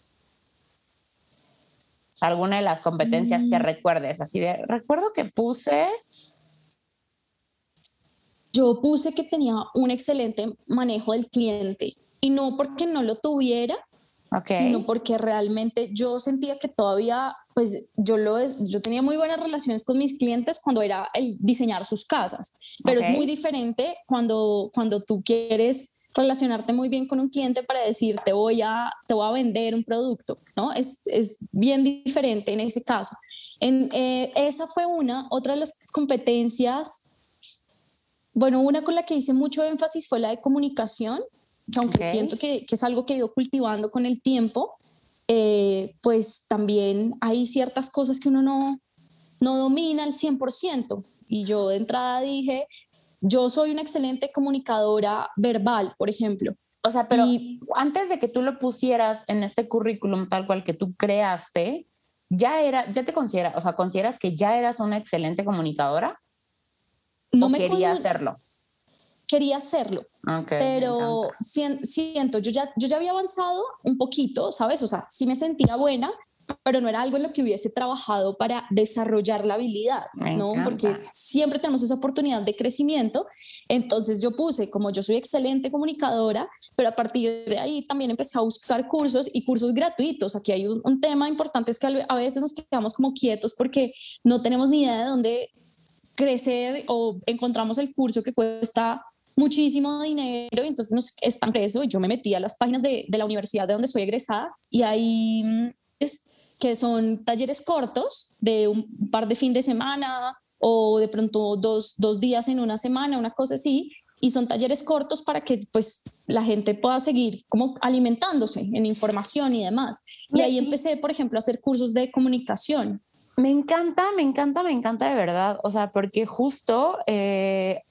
alguna de las competencias que mm. recuerdes, así de, recuerdo que puse... Yo puse que tenía un excelente manejo del cliente y no porque no lo tuviera, sino porque realmente yo sentía que todavía, pues yo, lo, yo tenía muy buenas relaciones con mis clientes cuando era el diseñar sus casas, pero es muy diferente cuando, cuando tú quieres relacionarte muy bien con un cliente para decir te voy a, te voy a vender un producto, ¿no? Es, es bien diferente en ese caso. En, eh, esa fue una. Otra de las competencias, bueno, una con la que hice mucho énfasis fue la de comunicación, que aunque siento que, que, es algo que he ido cultivando con el tiempo, eh, pues también hay ciertas cosas que uno no, no domina al 100%. Y yo de entrada dije, yo soy una excelente comunicadora verbal, por ejemplo. O sea, pero antes de que tú lo pusieras en este currículum tal cual que tú creaste, ya era, ya te consideras, o sea, consideras que ya eras una excelente comunicadora. No me quería hacerlo. Quería hacerlo, pero siento, yo ya, yo ya había avanzado un poquito, ¿sabes? O sea, sí me sentía buena, pero no era algo en lo que hubiese trabajado para desarrollar la habilidad, ¿no? Porque siempre tenemos esa oportunidad de crecimiento. Entonces yo puse, como yo soy excelente comunicadora, pero a partir de ahí también empecé a buscar cursos y cursos gratuitos. Aquí hay un, tema importante, es que a veces nos quedamos como quietos porque no tenemos ni idea de dónde crecer o encontramos el curso que cuesta muchísimo dinero y entonces nos están preso y yo me metí a las páginas de, de la universidad de donde soy egresada y ahí mm, es, que son talleres cortos de un par de fin de semana o de pronto dos, dos días en una semana, una cosa así, y son talleres cortos para que pues la gente pueda seguir como alimentándose en información y demás. Y ahí empecé, por ejemplo, a hacer cursos de comunicación. Me encanta, me encanta, me encanta de verdad, o sea, porque justo eh,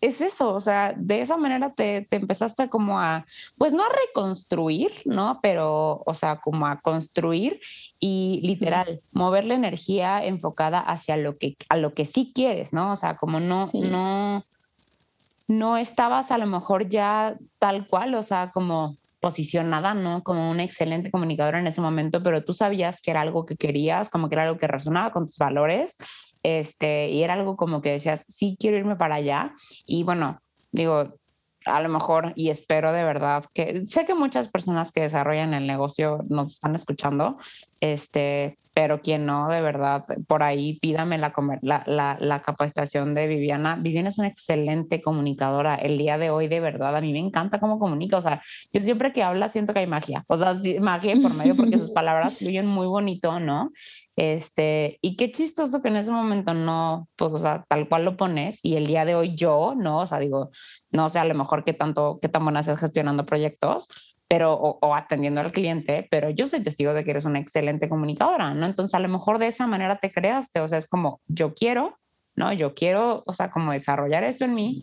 es eso, o sea, de esa manera te, te, empezaste como a, pues no a reconstruir, ¿no? Pero, o sea, como a construir y literal, mover la energía enfocada hacia lo que, a lo que sí quieres, ¿no? O sea, como no, no, no estabas a lo mejor ya tal cual, o sea, como posicionada, ¿no? Como una excelente comunicadora en ese momento, pero tú sabías que era algo que querías, como que era algo que resonaba con tus valores este, y era algo como que decías, sí quiero irme para allá. Y bueno, digo, a lo mejor y espero de verdad que sé que muchas personas que desarrollan el negocio nos están escuchando, este, pero quien no, de verdad, por ahí pídame la, la, la, capacitación de Viviana. Viviana es una excelente comunicadora. El día de hoy, de verdad, a mí me encanta cómo comunica. O sea, yo siempre que habla siento que hay magia. O sea, magia por medio porque sus palabras fluyen muy bonito, ¿no? Este, y qué chistoso que en ese momento no, pues, o sea, tal cual lo pones y el día de hoy yo, ¿no? O sea, digo, no sé a lo mejor qué tanto, qué tan buena seas gestionando proyectos, pero o, atendiendo al cliente, pero yo soy testigo de que eres una excelente comunicadora, ¿no? Entonces a lo mejor de esa manera te creaste, o sea, es como yo quiero, ¿no? Yo quiero, o sea, como desarrollar esto en mí,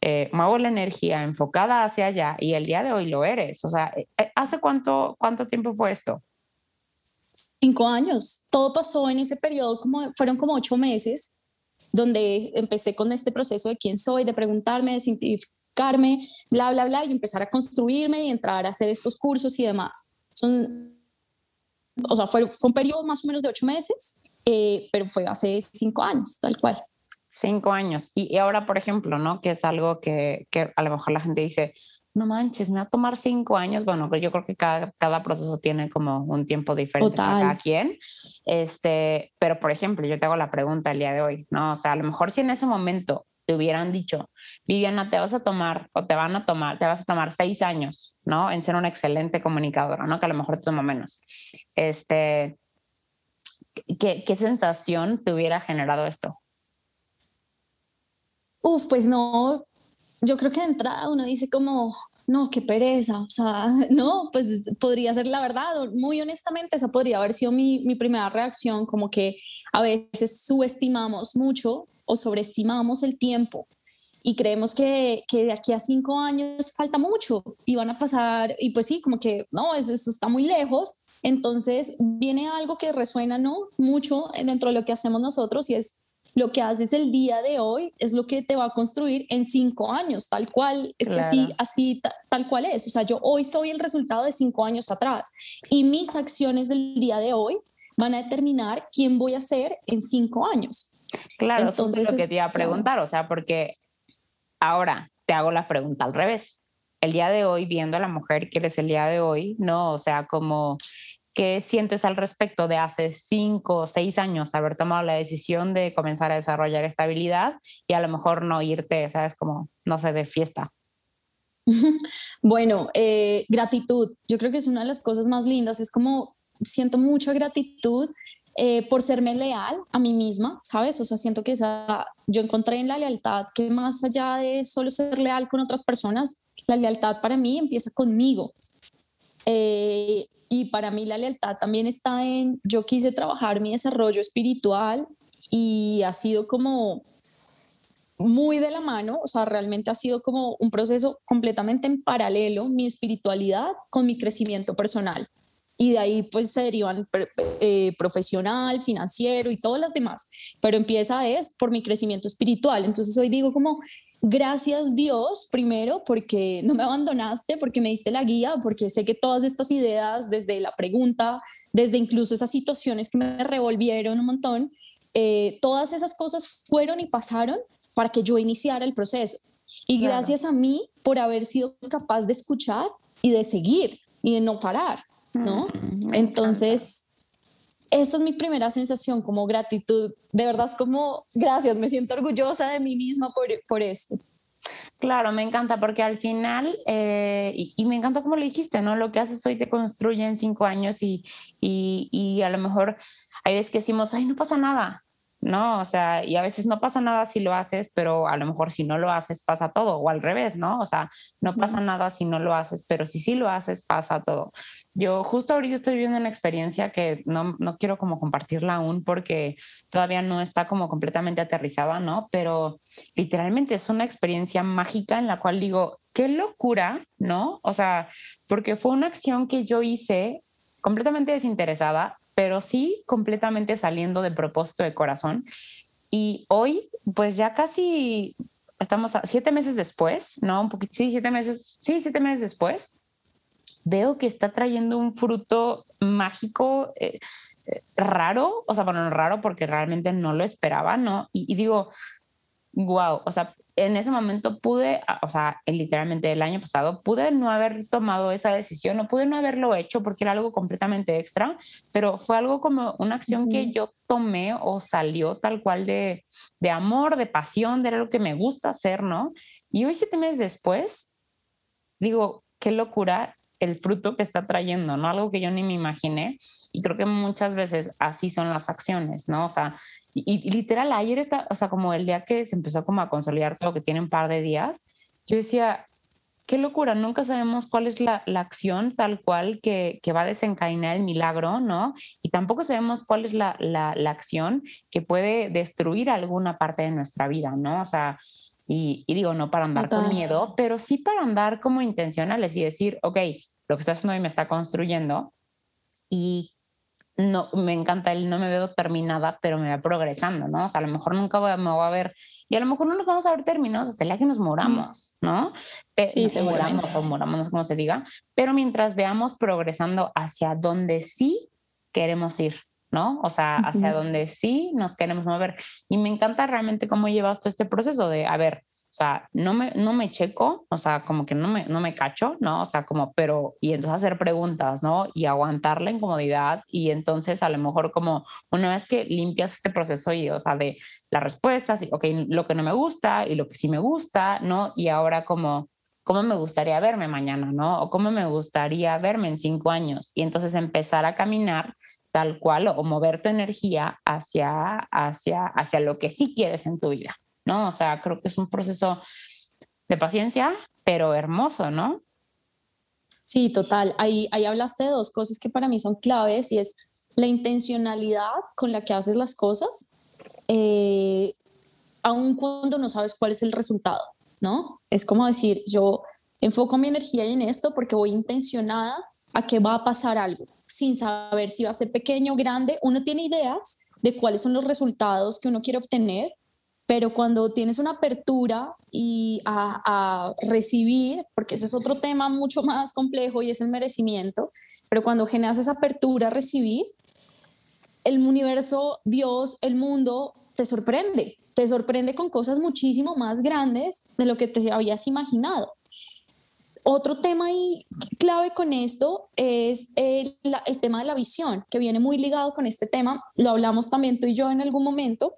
eh, muevo la energía enfocada hacia allá y el día de hoy lo eres, o sea, eh, ¿hace cuánto, cuánto tiempo fue esto? Cinco años. Todo pasó en ese periodo, como, fueron como ocho meses, donde empecé con este proceso de quién soy, de preguntarme, de bla, bla, bla, y empezar a construirme y entrar a hacer estos cursos y demás. Son o sea, fue, fue un periodo más o menos de ocho meses, eh, pero fue hace cinco años, tal cual. Cinco años. Y, ahora, por ejemplo, ¿no? Que es algo que, que, a lo mejor la gente dice, no manches, me va a tomar cinco años. Bueno, yo creo que cada, cada proceso tiene como un tiempo diferente para cada quien. Este, pero, por ejemplo, yo te hago la pregunta el día de hoy, ¿no? O sea, a lo mejor si en ese momento te hubieran dicho, Viviana, te vas a tomar o te van a tomar, te vas a tomar seis años, ¿no? En ser una excelente comunicadora, ¿no? Que a lo mejor te toma menos. Este, ¿qué, qué sensación te hubiera generado esto? Uf, pues no, yo creo que de entrada uno dice como, no, qué pereza, o sea, no, pues podría ser la verdad, muy honestamente esa podría haber sido mi, mi primera reacción, como que a veces subestimamos mucho o sobreestimamos el tiempo y creemos que, que, de aquí a cinco años falta mucho y van a pasar, y pues sí, como que no, eso, está muy lejos. Entonces viene algo que resuena ¿no? mucho dentro de lo que hacemos nosotros y es lo que haces el día de hoy es lo que te va a construir en cinco años, tal cual, es que así, así tal cual es. O sea, yo hoy soy el resultado de cinco años atrás y mis acciones del día de hoy van a determinar quién voy a ser en cinco años. Claro, entonces lo que te iba a preguntar, o sea, porque ahora te hago la pregunta al revés. El día de hoy, viendo a la mujer que eres el día de hoy, ¿no? O sea, como ¿Qué sientes al respecto de hace cinco o seis años haber tomado la decisión de comenzar a desarrollar estabilidad y a lo mejor no irte, sabes, como, no sé, de fiesta? Bueno, eh, gratitud. Yo creo que es una de las cosas más lindas. Es como, siento mucha gratitud eh, por serme leal a mí misma, ¿sabes? O sea, siento que esa, yo encontré en la lealtad que más allá de solo ser leal con otras personas, la lealtad para mí empieza conmigo. Eh, y para mí la lealtad también está en, yo quise trabajar mi desarrollo espiritual y ha sido como muy de la mano, o sea, realmente ha sido como un proceso completamente en paralelo, mi espiritualidad con mi crecimiento personal. Y de ahí pues se derivan eh, profesional, financiero y todas las demás. Pero empieza es por mi crecimiento espiritual. Entonces hoy digo como, Gracias Dios, primero, porque no me abandonaste, porque me diste la guía, porque sé que todas estas ideas, desde la pregunta, desde incluso esas situaciones que me revolvieron un montón, eh, todas esas cosas fueron y pasaron para que yo iniciara el proceso. Y gracias a mí por haber sido capaz de escuchar y de seguir y de no parar, ¿no? Mm, Entonces, esta es mi primera sensación como gratitud. De verdad es como, gracias, me siento orgullosa de mí misma por, por esto. Claro, me encanta porque al final, eh, y, me encanta como lo dijiste, ¿no? Lo que haces hoy te construye en cinco años y, y, y a lo mejor hay veces que decimos, ay, no pasa nada, ¿no? O sea, y a veces no pasa nada si lo haces, pero a lo mejor si no lo haces pasa todo, o al revés, ¿no? O sea, no pasa nada si no lo haces, pero si sí lo haces pasa todo. Yo justo ahorita estoy viviendo una experiencia que no, no quiero como compartirla aún porque todavía no está como completamente aterrizada, ¿no? Pero literalmente es una experiencia mágica en la cual digo, qué locura, ¿no? O sea, porque fue una acción que yo hice completamente desinteresada, pero sí completamente saliendo de propósito de corazón. Y hoy, pues ya casi estamos a siete meses después, ¿no? Un poquito, sí, siete meses, sí, siete meses después, veo que está trayendo un fruto mágico eh, eh, raro, o sea, bueno, raro porque realmente no lo esperaba, ¿no? Y, y digo, wow, o sea, en ese momento pude, o sea, literalmente el año pasado, pude no haber tomado esa decisión, no pude no haberlo hecho porque era algo completamente extra, pero fue algo como una acción que yo tomé o salió tal cual de, de amor, de pasión, de algo que me gusta hacer, ¿no? Y hoy, siete meses después, digo, qué locura el fruto que está trayendo, ¿no? Algo que yo ni me imaginé. Y creo que muchas veces así son las acciones, ¿no? O sea, y, literal, ayer está, o sea, como el día que se empezó como a consolidar todo, que tiene un par de días, yo decía, qué locura, nunca sabemos cuál es la, la acción tal cual que, que, va a desencadenar el milagro, ¿no? Y tampoco sabemos cuál es la, la, la acción que puede destruir alguna parte de nuestra vida, ¿no? O sea, y, digo, no para andar con miedo, pero sí para andar como intencionales y decir, ok, lo que estoy haciendo hoy me está construyendo y no, me encanta el no me veo terminada, pero me va progresando, ¿no? O sea, a lo mejor nunca voy, me voy a ver, y a lo mejor no nos vamos a ver terminados hasta el día que nos moramos, ¿no? sí, se moramos o moramos, no sé cómo se diga, pero mientras veamos progresando hacia donde sí queremos ir, ¿no? O sea, hacia donde sí nos queremos mover. Y me encanta realmente cómo llevas todo este proceso de, a ver, o sea, no me, no me checo, o sea, como que no me, no me cacho, ¿no? O sea, como, pero, y entonces hacer preguntas, ¿no? Y aguantar la incomodidad y entonces a lo mejor como una vez que limpias este proceso y, o sea, de las respuestas, y, ok, lo que no me gusta y lo que sí me gusta, ¿no? Y ahora como, ¿cómo me gustaría verme mañana, ¿no? O cómo me gustaría verme en cinco años. Y entonces empezar a caminar tal cual o mover tu energía hacia, hacia, hacia lo que sí quieres en tu vida. ¿no? O sea, creo que es un proceso de paciencia, pero hermoso, ¿no? Sí, total. Ahí, ahí hablaste de dos cosas que para mí son claves y es la intencionalidad con la que haces las cosas, eh, aun cuando no sabes cuál es el resultado, ¿no? Es como decir, yo enfoco mi energía en esto porque voy intencionada a que va a pasar algo, sin saber si va a ser pequeño o grande. Uno tiene ideas de cuáles son los resultados que uno quiere obtener, pero cuando tienes una apertura y a, recibir, porque ese es otro tema mucho más complejo y es el merecimiento, pero cuando generas esa apertura a recibir, el universo, Dios, el mundo te sorprende, te sorprende con cosas muchísimo más grandes de lo que te habías imaginado. Otro tema clave con esto es el, el tema de la visión, que viene muy ligado con este tema, lo hablamos también tú y yo en algún momento,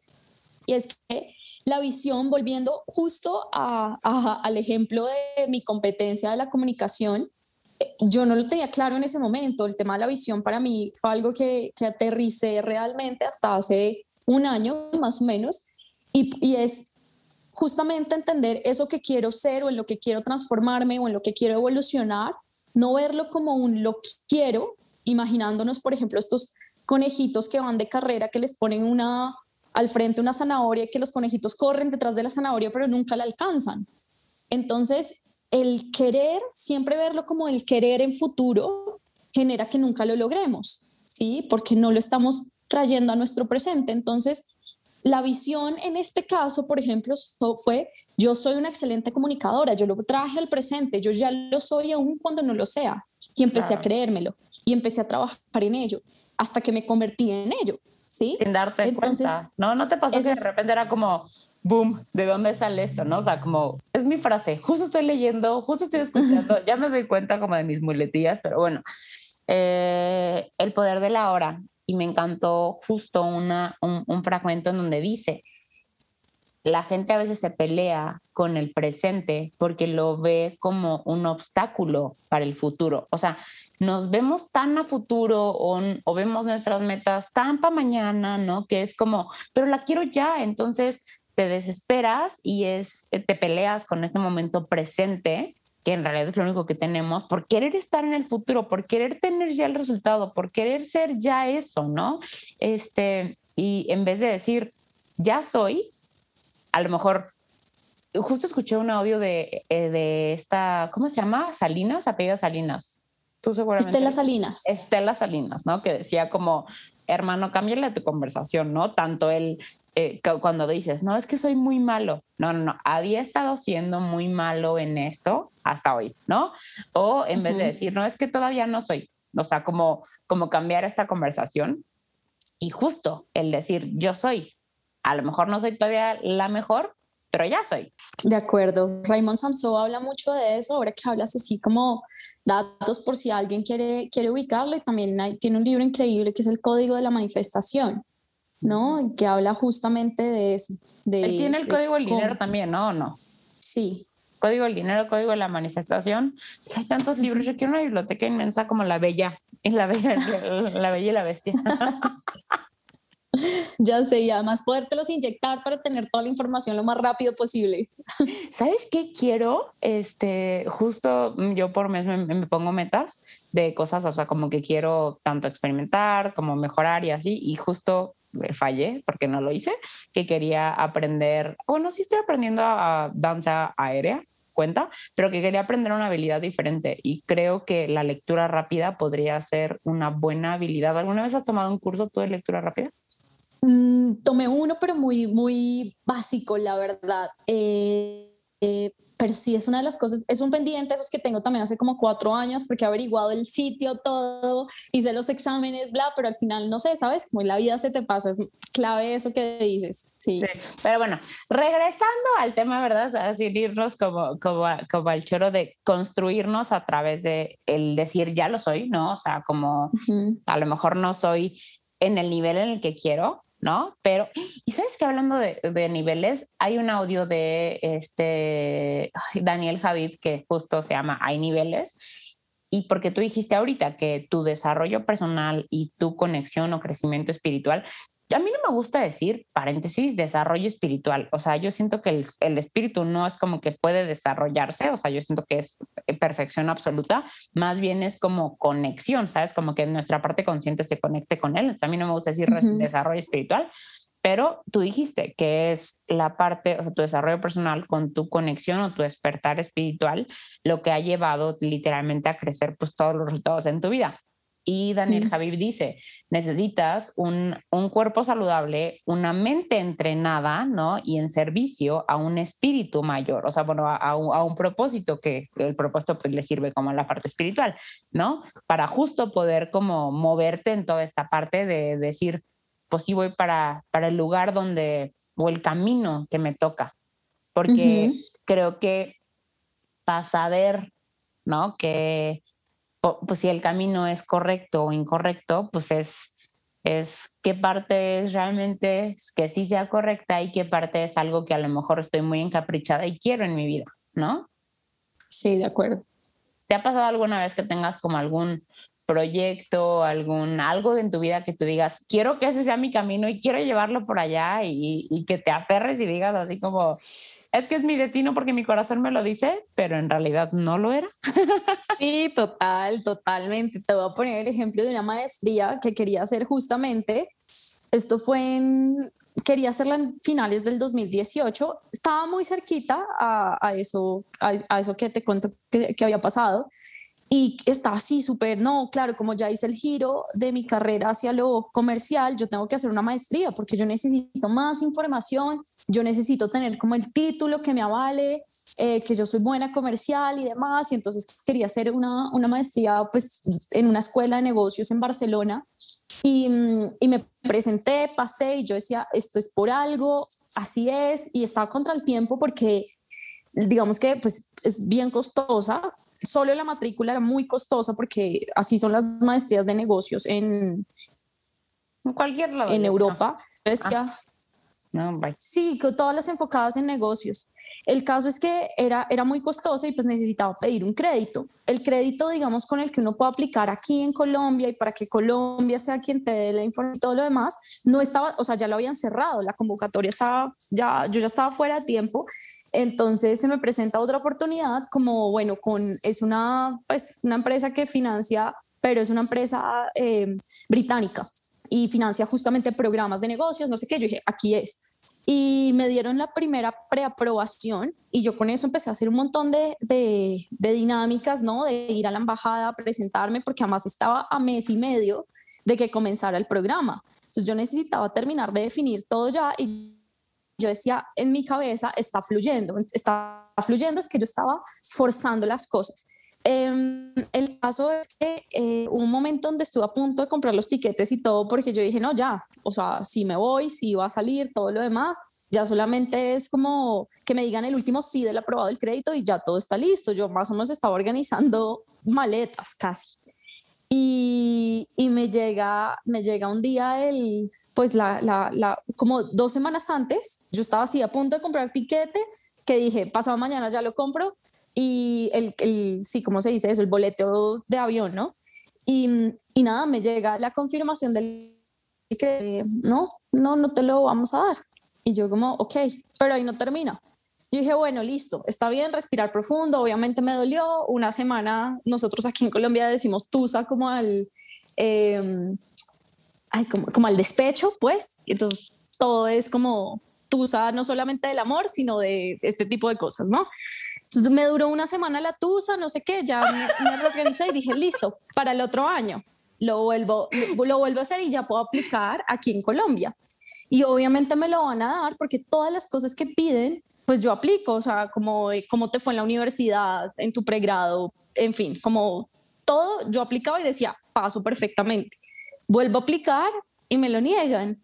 y es que la visión, volviendo justo al ejemplo de mi competencia de la comunicación, eh, yo no lo tenía claro en ese momento. El tema de la visión para mí fue algo que, que aterricé realmente hasta hace un año más o menos. Y, y, es justamente entender eso que quiero ser o en lo que quiero transformarme o en lo que quiero evolucionar, no verlo como un lo quiero, imaginándonos, por ejemplo, estos conejitos que van de carrera que les ponen una, al frente una zanahoria que los conejitos corren detrás de la zanahoria pero nunca la alcanzan. Entonces, el querer, siempre verlo como el querer en futuro, genera que nunca lo logremos, ¿sí? Porque no lo estamos trayendo a nuestro presente. Entonces, la visión en este caso, por ejemplo, fue, yo soy una excelente comunicadora, yo lo traje al presente, yo ya lo soy aún cuando no lo sea. Y empecé a creérmelo y empecé a trabajar en ello hasta que me convertí en ello. ¿sí? Sin darte cuenta. No, no te pasó que de repente era como, boom, ¿de dónde sale esto? ¿No? O sea, como, es mi frase, justo estoy leyendo, justo estoy escuchando, ya me doy cuenta como de mis muletillas, pero bueno, eh, el poder de la hora. Y me encantó justo una, un, fragmento en donde dice, la gente a veces se pelea con el presente porque lo ve como un obstáculo para el futuro. O sea, nos vemos tan a futuro o, vemos nuestras metas tan para mañana, ¿no? Que es como, pero la quiero ya, entonces te desesperas y es, te peleas con este momento presente que en realidad es lo único que tenemos, por querer estar en el futuro, por querer tener ya el resultado, por querer ser ya eso, ¿no? Este, y en vez de decir, ya soy, a lo mejor, justo escuché un audio de, eh, de esta, ¿cómo se llama? Salinas, apellido Salinas. Tú seguramente. Estela Salinas. Estela Salinas, ¿no? Que decía como, hermano, cámbiale tu conversación, ¿no? Tanto él, eh, cuando dices, no, es que soy muy malo. No, no, no, había estado siendo muy malo en esto hasta hoy, ¿no? O en vez de decir, no, es que todavía no soy. O sea, como, como cambiar esta conversación. Y justo el decir, yo soy, a lo mejor no soy todavía la mejor, pero ya soy. De acuerdo. Raymond Samso habla mucho de eso, ahora que hablas así como datos por si alguien quiere, quiere ubicarlo, y también tiene un libro increíble que es El Código de la Manifestación, ¿no? Que habla justamente de eso. De, Él tiene el Código del Dinero también, ¿no? ¿O no? Sí. Código del Dinero, Código de la Manifestación. hay tantos libros, yo quiero una biblioteca inmensa como La Bella, la Bella, la Bella y la Bestia. Ya sé, y además podértelos inyectar para tener toda la información lo más rápido posible. ¿Sabes qué quiero? Este, justo yo por mes me, pongo metas de cosas, o sea, como que quiero tanto experimentar como mejorar y así, y justo fallé porque no lo hice, que quería aprender, bueno, sí estoy aprendiendo a danza aérea, cuenta, pero que quería aprender una habilidad diferente y creo que la lectura rápida podría ser una buena habilidad. ¿Alguna vez has tomado un curso tú de lectura rápida? Mm, tomé uno, pero muy, muy básico, la verdad. Eh, eh, pero sí es una de las cosas, es un pendiente esos que tengo también hace como cuatro años porque he averiguado el sitio, todo, hice los exámenes, bla, pero al final no sé, ¿sabes? Como la vida se te pasa, es clave eso que dices, sí. pero bueno, regresando al tema, ¿verdad? Así irnos como, como, como al choro de construirnos a través de el decir ya lo soy, ¿no? O sea, como a lo mejor no soy en el nivel en el que quiero, ¿no? Pero, y sabes que hablando de, niveles, hay un audio de este Daniel Javid que justo se llama Hay niveles. Y porque tú dijiste ahorita que tu desarrollo personal y tu conexión o crecimiento espiritual a mí no me gusta decir, paréntesis, desarrollo espiritual. O sea, yo siento que el, espíritu no es como que puede desarrollarse, o sea, yo siento que es perfección absoluta, más bien es como conexión, ¿sabes? Como que nuestra parte consciente se conecte con él. Entonces, a mí no me gusta decir desarrollo espiritual, pero tú dijiste que es la parte, o sea, tu desarrollo personal con tu conexión o tu despertar espiritual, lo que ha llevado literalmente a crecer pues todos los resultados en tu vida. Y Daniel Javib dice, necesitas un, cuerpo saludable, una mente entrenada, ¿no? Y en servicio a un espíritu mayor, o sea, bueno, a, un, propósito que el propósito pues le sirve como la parte espiritual, ¿no? Para justo poder como moverte en toda esta parte de decir, pues sí voy para, para el lugar donde, o el camino que me toca, porque creo que para saber, ¿no? Que pues si el camino es correcto o incorrecto, pues es, es qué parte es realmente que sí sea correcta y qué parte es algo que a lo mejor estoy muy encaprichada y quiero en mi vida, ¿no? Sí, de acuerdo. ¿Te ha pasado alguna vez que tengas como algún proyecto, algún algo en tu vida que tú digas, quiero que ese sea mi camino y quiero llevarlo por allá y, y que te aferres y digas así como, es que es mi destino porque mi corazón me lo dice, pero en realidad no lo era. Sí, total, totalmente. Te voy a poner el ejemplo de una maestría que quería hacer justamente. Esto fue en, quería hacerla en finales del 2018. Estaba muy cerquita a, eso, a, eso que te cuento que, que había pasado y estaba así súper, no, claro, como ya hice el giro de mi carrera hacia lo comercial, yo tengo que hacer una maestría porque yo necesito más información, yo necesito tener como el título que me avale, eh, que yo soy buena comercial y demás, y entonces quería hacer una, una maestría pues en una escuela de negocios en Barcelona. Y, y, me presenté, pasé y yo decía, esto es por algo, así es, y estaba contra el tiempo porque digamos que pues es bien costosa, solo la matrícula era muy costosa porque así son las maestrías de negocios en, en cualquier lado. En Europa. Ah. No, sí, todas las enfocadas en negocios. El caso es que era, era muy costosa y pues necesitaba pedir un crédito. El crédito, digamos, con el que uno puede aplicar aquí en Colombia y para que Colombia sea quien te dé la información y todo lo demás, no estaba, o sea, ya lo habían cerrado, la convocatoria estaba, ya, yo ya estaba fuera de tiempo entonces se me presenta otra oportunidad como, bueno, con, es una, pues, una empresa que financia, pero es una empresa eh, británica y financia justamente programas de negocios, no sé qué. Yo dije, aquí es. Y me dieron la primera preaprobación y yo con eso empecé a hacer un montón de, de, de dinámicas, ¿no? De ir a la embajada a presentarme, porque además estaba a mes y medio de que comenzara el programa. Entonces yo necesitaba terminar de definir todo ya y yo decía, en mi cabeza está fluyendo, está fluyendo es que yo estaba forzando las cosas. Em, el caso es que eh, un momento donde estuve a punto de comprar los tiquetes y todo, porque yo dije, no, ya, o sea, si me voy, si va a salir, todo lo demás, ya solamente es como que me digan el último sí del aprobado del crédito y ya todo está listo. Yo más o menos estaba organizando maletas casi. Y, y me, llega, me llega un día el, pues la, la, la, como dos semanas antes, yo estaba así a punto de comprar tiquete, que dije, pasado mañana ya lo compro, y el, el sí, ¿cómo se dice eso? El boleto de avión, ¿no? Y, y nada, me llega la confirmación del que no, no, no te lo vamos a dar. Y yo como, ok, pero ahí no termina. Yo dije, bueno, listo, está bien, respirar profundo, obviamente me dolió, una semana, nosotros aquí en Colombia decimos tusa como al, eh, ay, como, como al despecho, pues. Entonces, todo es como tusa, no solamente del amor, sino de este tipo de cosas, ¿no? Entonces, me duró una semana la tusa, no sé qué, ya me, me reorganicé y dije, listo, para el otro año lo vuelvo, lo, lo vuelvo a hacer y ya puedo aplicar aquí en Colombia. Y obviamente me lo van a dar porque todas las cosas que piden pues yo aplico, o sea, como cómo te fue en la universidad, en tu pregrado, en fin, como todo, yo aplicaba y decía, paso perfectamente. Vuelvo a aplicar y me lo niegan.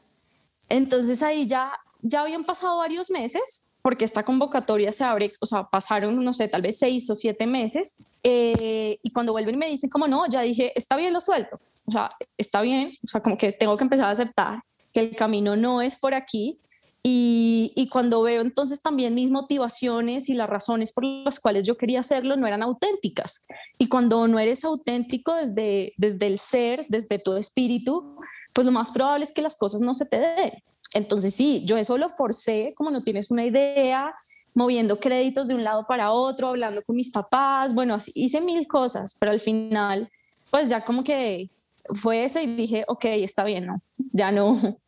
Entonces ahí ya, ya habían pasado varios meses, porque esta convocatoria se abre, o sea, pasaron, no sé, tal vez seis o siete meses, eh, y cuando vuelven y me dicen como no, ya dije, está bien lo suelto, o sea, está bien, o sea, como que tengo que empezar a aceptar que el camino no es por aquí, y, cuando veo entonces también mis motivaciones y las razones por las cuales yo quería hacerlo no eran auténticas. Y cuando no eres auténtico desde, desde el ser, desde tu espíritu, pues lo más probable es que las cosas no se te den. Entonces sí, yo eso lo forcé, como no tienes una idea, moviendo créditos de un lado para otro, hablando con mis papás, bueno, hice mil cosas, pero al final, pues ya como que fue ese y dije, ok, está bien, no, ya no,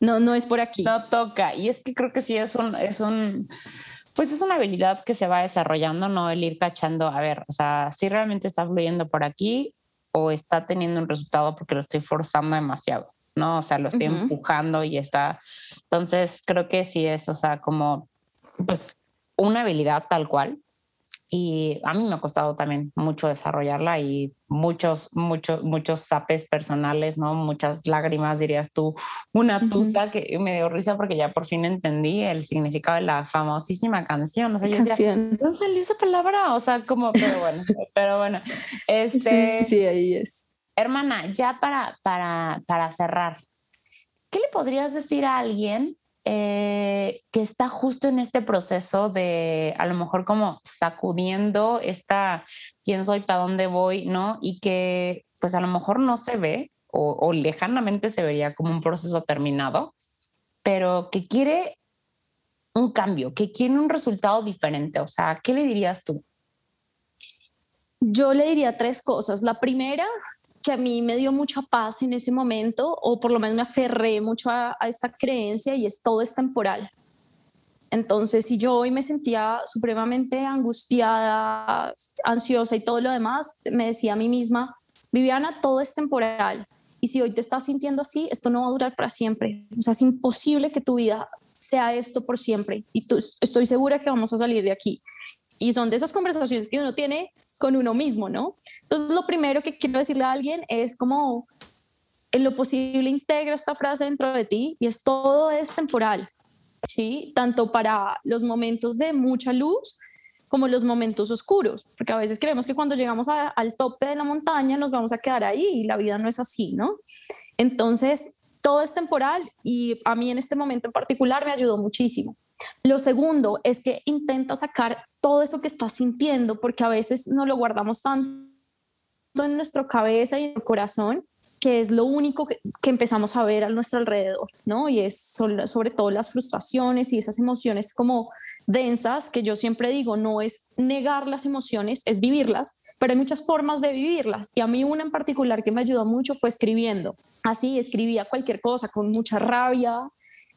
no, no es por aquí. No toca. Y es que creo que sí es un, es un, pues es una habilidad que se va desarrollando, ¿no? El ir cachando, a ver, o sea, si realmente está fluyendo por aquí o está teniendo un resultado porque lo estoy forzando demasiado, ¿no? O sea, lo estoy empujando y está. Entonces, creo que sí es, o sea, como, pues, una habilidad tal cual, y a mí me ha costado también mucho desarrollarla y muchos, muchos, muchos zapes personales, ¿no? Muchas lágrimas, dirías tú, una tusa que me dio risa porque ya por fin entendí el significado de la famosísima canción. O sea, yo decía, ¿dónde salió esa palabra? O sea, como, pero bueno, pero bueno. Este, sí, sí, ahí es. Hermana, ya para, para, para cerrar, ¿qué le podrías decir a alguien eh, que está justo en este proceso de a lo mejor como sacudiendo esta quién soy, para dónde voy, ¿no? Y que pues a lo mejor no se ve o, lejanamente se vería como un proceso terminado, pero que quiere un cambio, que quiere un resultado diferente. O sea, ¿qué le dirías tú? Yo le diría tres cosas. La primera que a mí me dio mucha paz en ese momento, o por lo menos me aferré mucho a, esta creencia y es todo es temporal. Entonces, si yo hoy me sentía supremamente angustiada, ansiosa y todo lo demás, me decía a mí misma, Viviana, todo es temporal. Y si hoy te estás sintiendo así, esto no va a durar para siempre. O sea, es imposible que tu vida sea esto por siempre. Y tú, estoy segura que vamos a salir de aquí. Y son de esas conversaciones que uno tiene con uno mismo, ¿no? Entonces, lo primero que quiero decirle a alguien es como, en lo posible, integra esta frase dentro de ti y es todo es temporal, ¿sí? Tanto para los momentos de mucha luz como los momentos oscuros, porque a veces creemos que cuando llegamos al tope de la montaña nos vamos a quedar ahí y la vida no es así, ¿no? Entonces, todo es temporal y a mí en este momento en particular me ayudó muchísimo. Lo segundo es que intenta sacar todo eso que estás sintiendo, porque a veces no lo guardamos tanto en nuestra cabeza y en el corazón, que es lo único que, empezamos a ver a nuestro alrededor, ¿no? Y es sobre todo las frustraciones y esas emociones como densas, que yo siempre digo, no es negar las emociones, es vivirlas, pero hay muchas formas de vivirlas. Y a mí una en particular que me ayudó mucho fue escribiendo. Así escribía cualquier cosa con mucha rabia,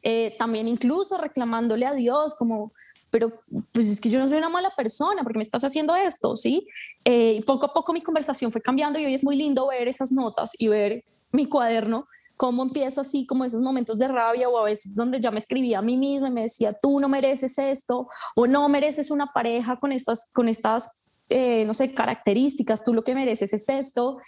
eh, también incluso reclamándole a Dios como, pero pues es que yo no soy una mala persona porque me estás haciendo esto, ¿sí? Eh, y poco a poco mi conversación fue cambiando y hoy es muy lindo ver esas notas y ver mi cuaderno, cómo empiezo así como esos momentos de rabia o a veces donde ya me escribía a mí misma y me decía, tú no mereces esto o no mereces una pareja con estas, con estas eh, no sé, características, tú lo que mereces es esto.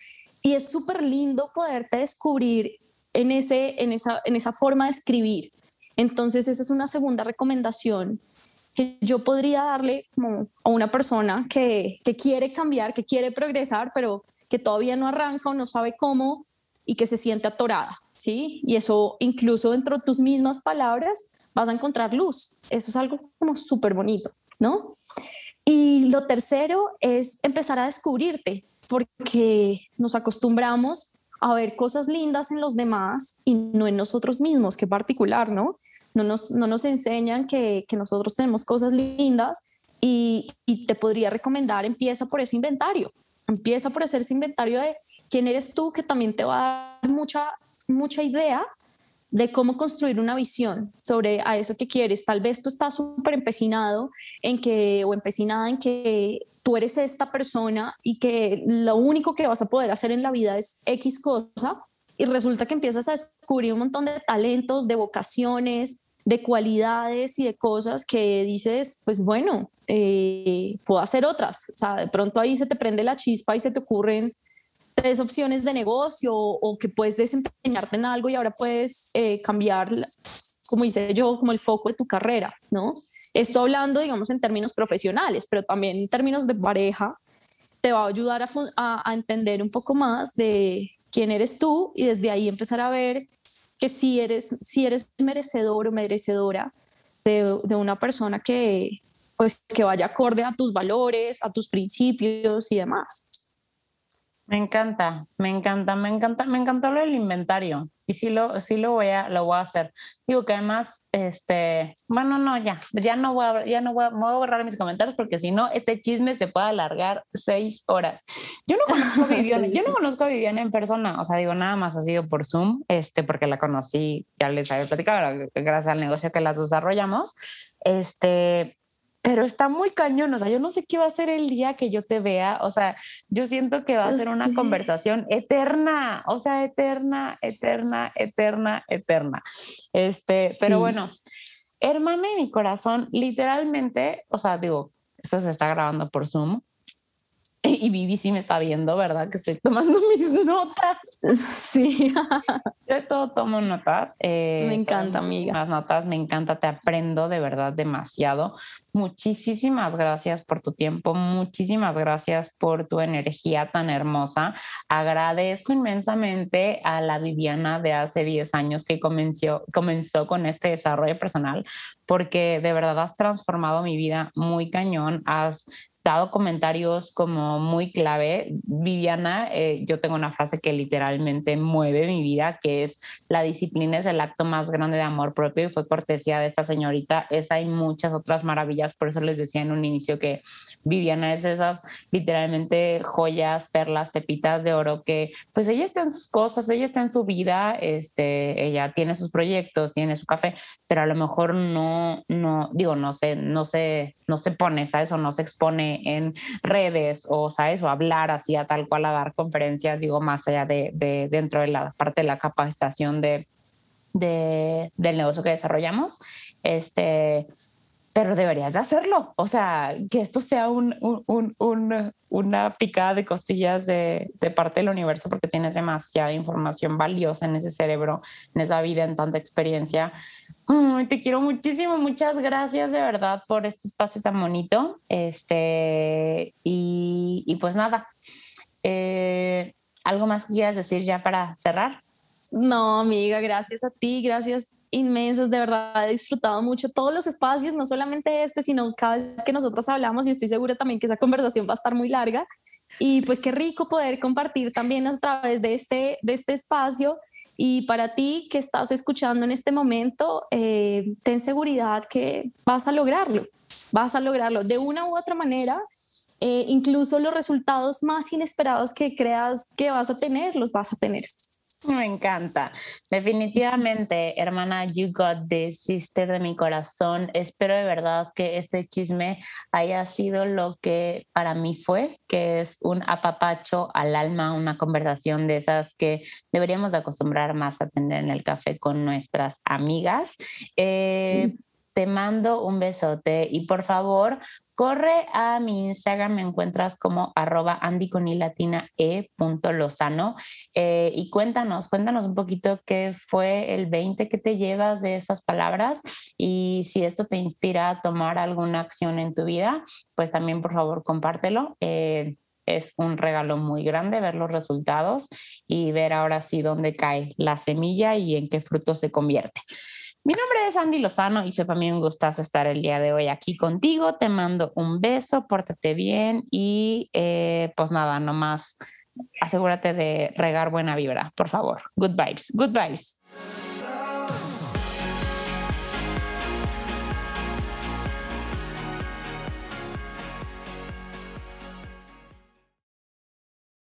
Y es súper lindo poderte descubrir en, ese, en, esa, en esa forma de escribir. Entonces, esa es una segunda recomendación que yo podría darle a una persona que, quiere cambiar, que quiere progresar, pero que todavía no arranca o no sabe cómo y que se siente atorada, ¿sí? Y eso incluso dentro de tus mismas palabras vas a encontrar luz. Eso es algo como súper bonito, ¿no? Y lo tercero es empezar a descubrirte, porque nos acostumbramos a ver cosas lindas en los demás y no en nosotros mismos, qué particular, ¿no? No nos, no nos enseñan que, que nosotros tenemos cosas lindas y, y, te podría recomendar, empieza por ese inventario, empieza por hacer ese inventario de quién eres tú, que también te va a dar mucha, mucha idea de cómo construir una visión sobre a eso que quieres. Tal vez tú estás súper empecinado en que, o empecinada en que tú eres esta persona y que lo único que vas a poder hacer en la vida es X cosa y resulta que empiezas a descubrir un montón de talentos, de vocaciones, de cualidades y de cosas que dices, pues bueno, eh, puedo hacer otras. O sea, de pronto ahí se te prende la chispa y se te ocurren tres opciones de negocio o, que puedes desempeñarte en algo y ahora puedes eh, cambiar, como dice yo, como el foco de tu carrera, ¿no? Esto hablando, digamos, en términos profesionales, pero también en términos de pareja, te va a ayudar a, a entender un poco más de quién eres tú y desde ahí empezar a ver que si eres, si eres merecedor o merecedora de, de una persona que, pues, que vaya acorde a tus valores, a tus principios y demás. Me encanta, me encanta, me encanta, me encantó lo del inventario y sí lo, sí lo voy a, lo voy a hacer. Digo que además, este, bueno, no, ya, ya no voy a, ya no voy a, voy a borrar mis comentarios porque si no, este chisme se puede alargar seis horas. Yo no conozco a Viviana, yo no conozco a Viviana en persona, o sea, digo, nada más ha sido por Zoom, este, porque la conocí, ya les había platicado, gracias al negocio que las desarrollamos, este, pero está muy cañón, o sea, yo no sé qué va a ser el día que yo te vea, o sea, yo siento que va a ser una conversación eterna, o sea, eterna, eterna, eterna, eterna. Este, pero bueno, hermana y mi corazón, literalmente, o sea, digo, eso se está grabando por Zoom, y Vivi sí me está viendo, ¿verdad? Que estoy tomando mis notas. Sí. Yo de todo tomo notas. Eh, me encanta, amiga. Las notas, me encanta, te aprendo de verdad demasiado. Muchísimas gracias por tu tiempo, muchísimas gracias por tu energía tan hermosa. Agradezco inmensamente a la Viviana de hace 10 años que comenzó, comenzó con este desarrollo personal, porque de verdad has transformado mi vida muy cañón, has dado comentarios como muy clave. Viviana, eh, yo tengo una frase que literalmente mueve mi vida, que es la disciplina es el acto más grande de amor propio y fue cortesía de esta señorita. Esa hay muchas otras maravillas, por eso les decía en un inicio que Viviana es de esas literalmente joyas, perlas, pepitas de oro que pues ella está en sus cosas, ella está en su vida, este, ella tiene sus proyectos, tiene su café, pero a lo mejor no, no, digo, no sé, no se, no se pone, ¿sabes? O no se expone en redes o, ¿sabes? O hablar así a tal cual a dar conferencias, digo, más allá de, de dentro de la parte de la capacitación de, de, del negocio que desarrollamos. Este, pero deberías de hacerlo. O sea, que esto sea un, un, un, una picada de costillas de, parte del universo porque tienes demasiada información valiosa en ese cerebro, en esa vida, en tanta experiencia. te quiero muchísimo, muchas gracias de verdad por este espacio tan bonito. Este, y, y pues nada, eh, ¿algo más que quieras decir ya para cerrar? No, amiga, gracias a ti, gracias inmensas, de verdad he disfrutado mucho todos los espacios, no solamente este, sino cada vez que nosotros hablamos y estoy segura también que esa conversación va a estar muy larga. Y pues qué rico poder compartir también a través de este, de este espacio. Y para ti que estás escuchando en este momento, eh, ten seguridad que vas a lograrlo, vas a lograrlo de una u otra manera. Eh, incluso los resultados más inesperados que creas que vas a tener, los vas a tener. Me encanta. Definitivamente, hermana, you got this, sister de mi corazón. Espero de verdad que este chisme haya sido lo que para mí fue, que es un apapacho al alma, una conversación de esas que deberíamos acostumbrar más a tener en el café con nuestras amigas. Eh, te mando un besote y por favor corre a mi Instagram, me encuentras como arroba e eh, y cuéntanos, cuéntanos un poquito qué fue el 20 que te llevas de esas palabras y si esto te inspira a tomar alguna acción en tu vida, pues también por favor compártelo. Eh, es un regalo muy grande ver los resultados y ver ahora sí dónde cae la semilla y en qué fruto se convierte. Mi nombre es Andy Lozano y fue para mí un gustazo estar el día de hoy aquí contigo. Te mando un beso, pórtate bien y eh, pues nada, nomás asegúrate de regar buena vibra, por favor. Good vibes, good vibes.